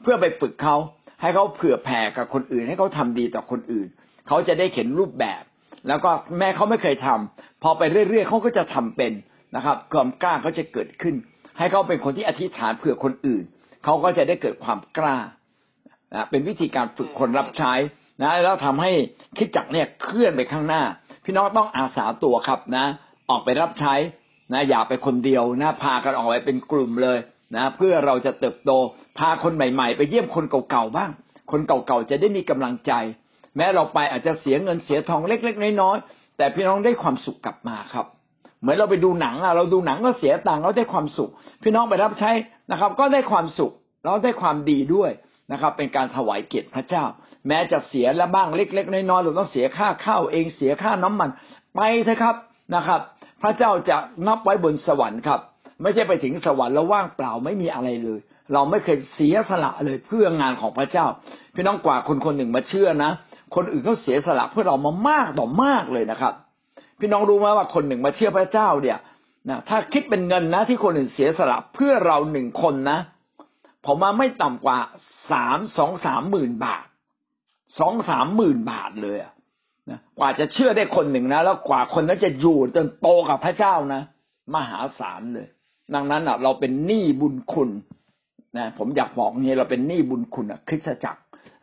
[SPEAKER 1] เพื่อไปฝึกเขาให้เขาเผื่อแผ่กับคนอื่น ให้เขาทำดีต่อคนอื่น เขาจะได้เห็นรูปแบบ แล้วก็แม้เขาไม่เคยทำพอไปเรื่อยๆเขาก็จะทำเป็นนะครับ ความกล้าก็จะเกิดขึ้น ให้เขาเป็นคนที่อธิษฐานเผื่อคนอื่น เขาก็จะได้เกิดความกล้านะเป็นวิธีการฝึกคนรับใช้นะแล้วทำให้คิดจักเนี่ยเคลื่อนไปข้างหน้า พี่น้องต้องอาสาตัวครับนะ ออกไปรับใช้นะอย่าไปคนเดียวนะพากันออกไปเป็นกลุ่มเลยนะเพื่อเราจะเติบโตพาคนใหม่ๆ ไปเยี่ยมคนเก่าๆบ้าง คนเก่าๆจะได้มีกำลังใจ แม้เราไปอาจจะเสียเงินเสียทองเล็ก ๆ น้อยๆแต่พี่น้องได้ความสุขกลับมาครับ เหมือนเราไปดูหนังอะเราดูหนังก็เสียตังค์เราได้ความสุข พี่น้องไปรับใช้นะครับ ก็ได้ความสุขเราได้ความดีด้วยนะครับ เป็นการถวายเกียรติพระเจ้า แม้จะเสียและบ้างเล็ก ๆ น้อยๆเราต้องเสียค่าข้าวเองเสียค่าน้ำมัน ไปเถอะครับนะครับ พระเจ้าจะนับไว้บนสวรรค์ครับ ไม่ใช่ไปถึงสวรรค์แล้วว่างเปล่าไม่มีอะไรเลย เราไม่เคยเสียสละเลยเพื่องานของพระเจ้า พี่น้องกว่าคนคนหนึ่งมาเชื่อนะ คนอื่นเขาเสียสละเพื่อเรามามากต่อมากเลยนะครับ พี่น้องรู้ไหมว่าคนหนึ่งมาเชื่อพระเจ้าเนี่ยนะถ้าคิดเป็นเงินนะที่คนอื่นเสียสละเพื่อเราหนึ่งคนนะ ผมมาไม่ต่ำกว่าสามสองสามหมื่นบาทสองสามหมื่นบาทเลยนะกว่าจะเชื่อได้คนหนึ่งนะ แล้วกว่าคนนั้นจะอยู่จนโตกับพระเจ้านะ มหาศาลเลย ดังนั้นอะ เราเป็นหนี้บุญคุณนะผมอยากบอกนี่เราเป็นหนี้บุญคุณอะคริสตจักร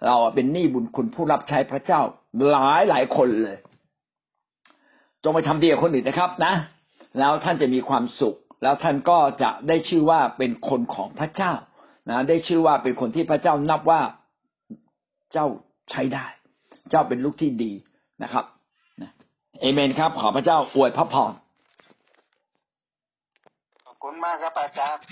[SPEAKER 1] เราเป็นหนี้บุญคุณผู้รับใช้พระเจ้า หลายหลายคนเลย จงไปทำดีกับคนอื่นนะครับนะ แล้วท่านจะมีความสุข แล้วท่านก็จะได้ชื่อว่าเป็นคนของพระเจ้านะได้ชื่อว่าเป็นคนที่พระเจ้านับว่าเจ้าใช้ได้ เจ้าเป็นลูกที่ดีนะครับเอเมนครับ ขอพระเจ้าอวยพระพร
[SPEAKER 2] ขอบคุณมากครับอาจารย์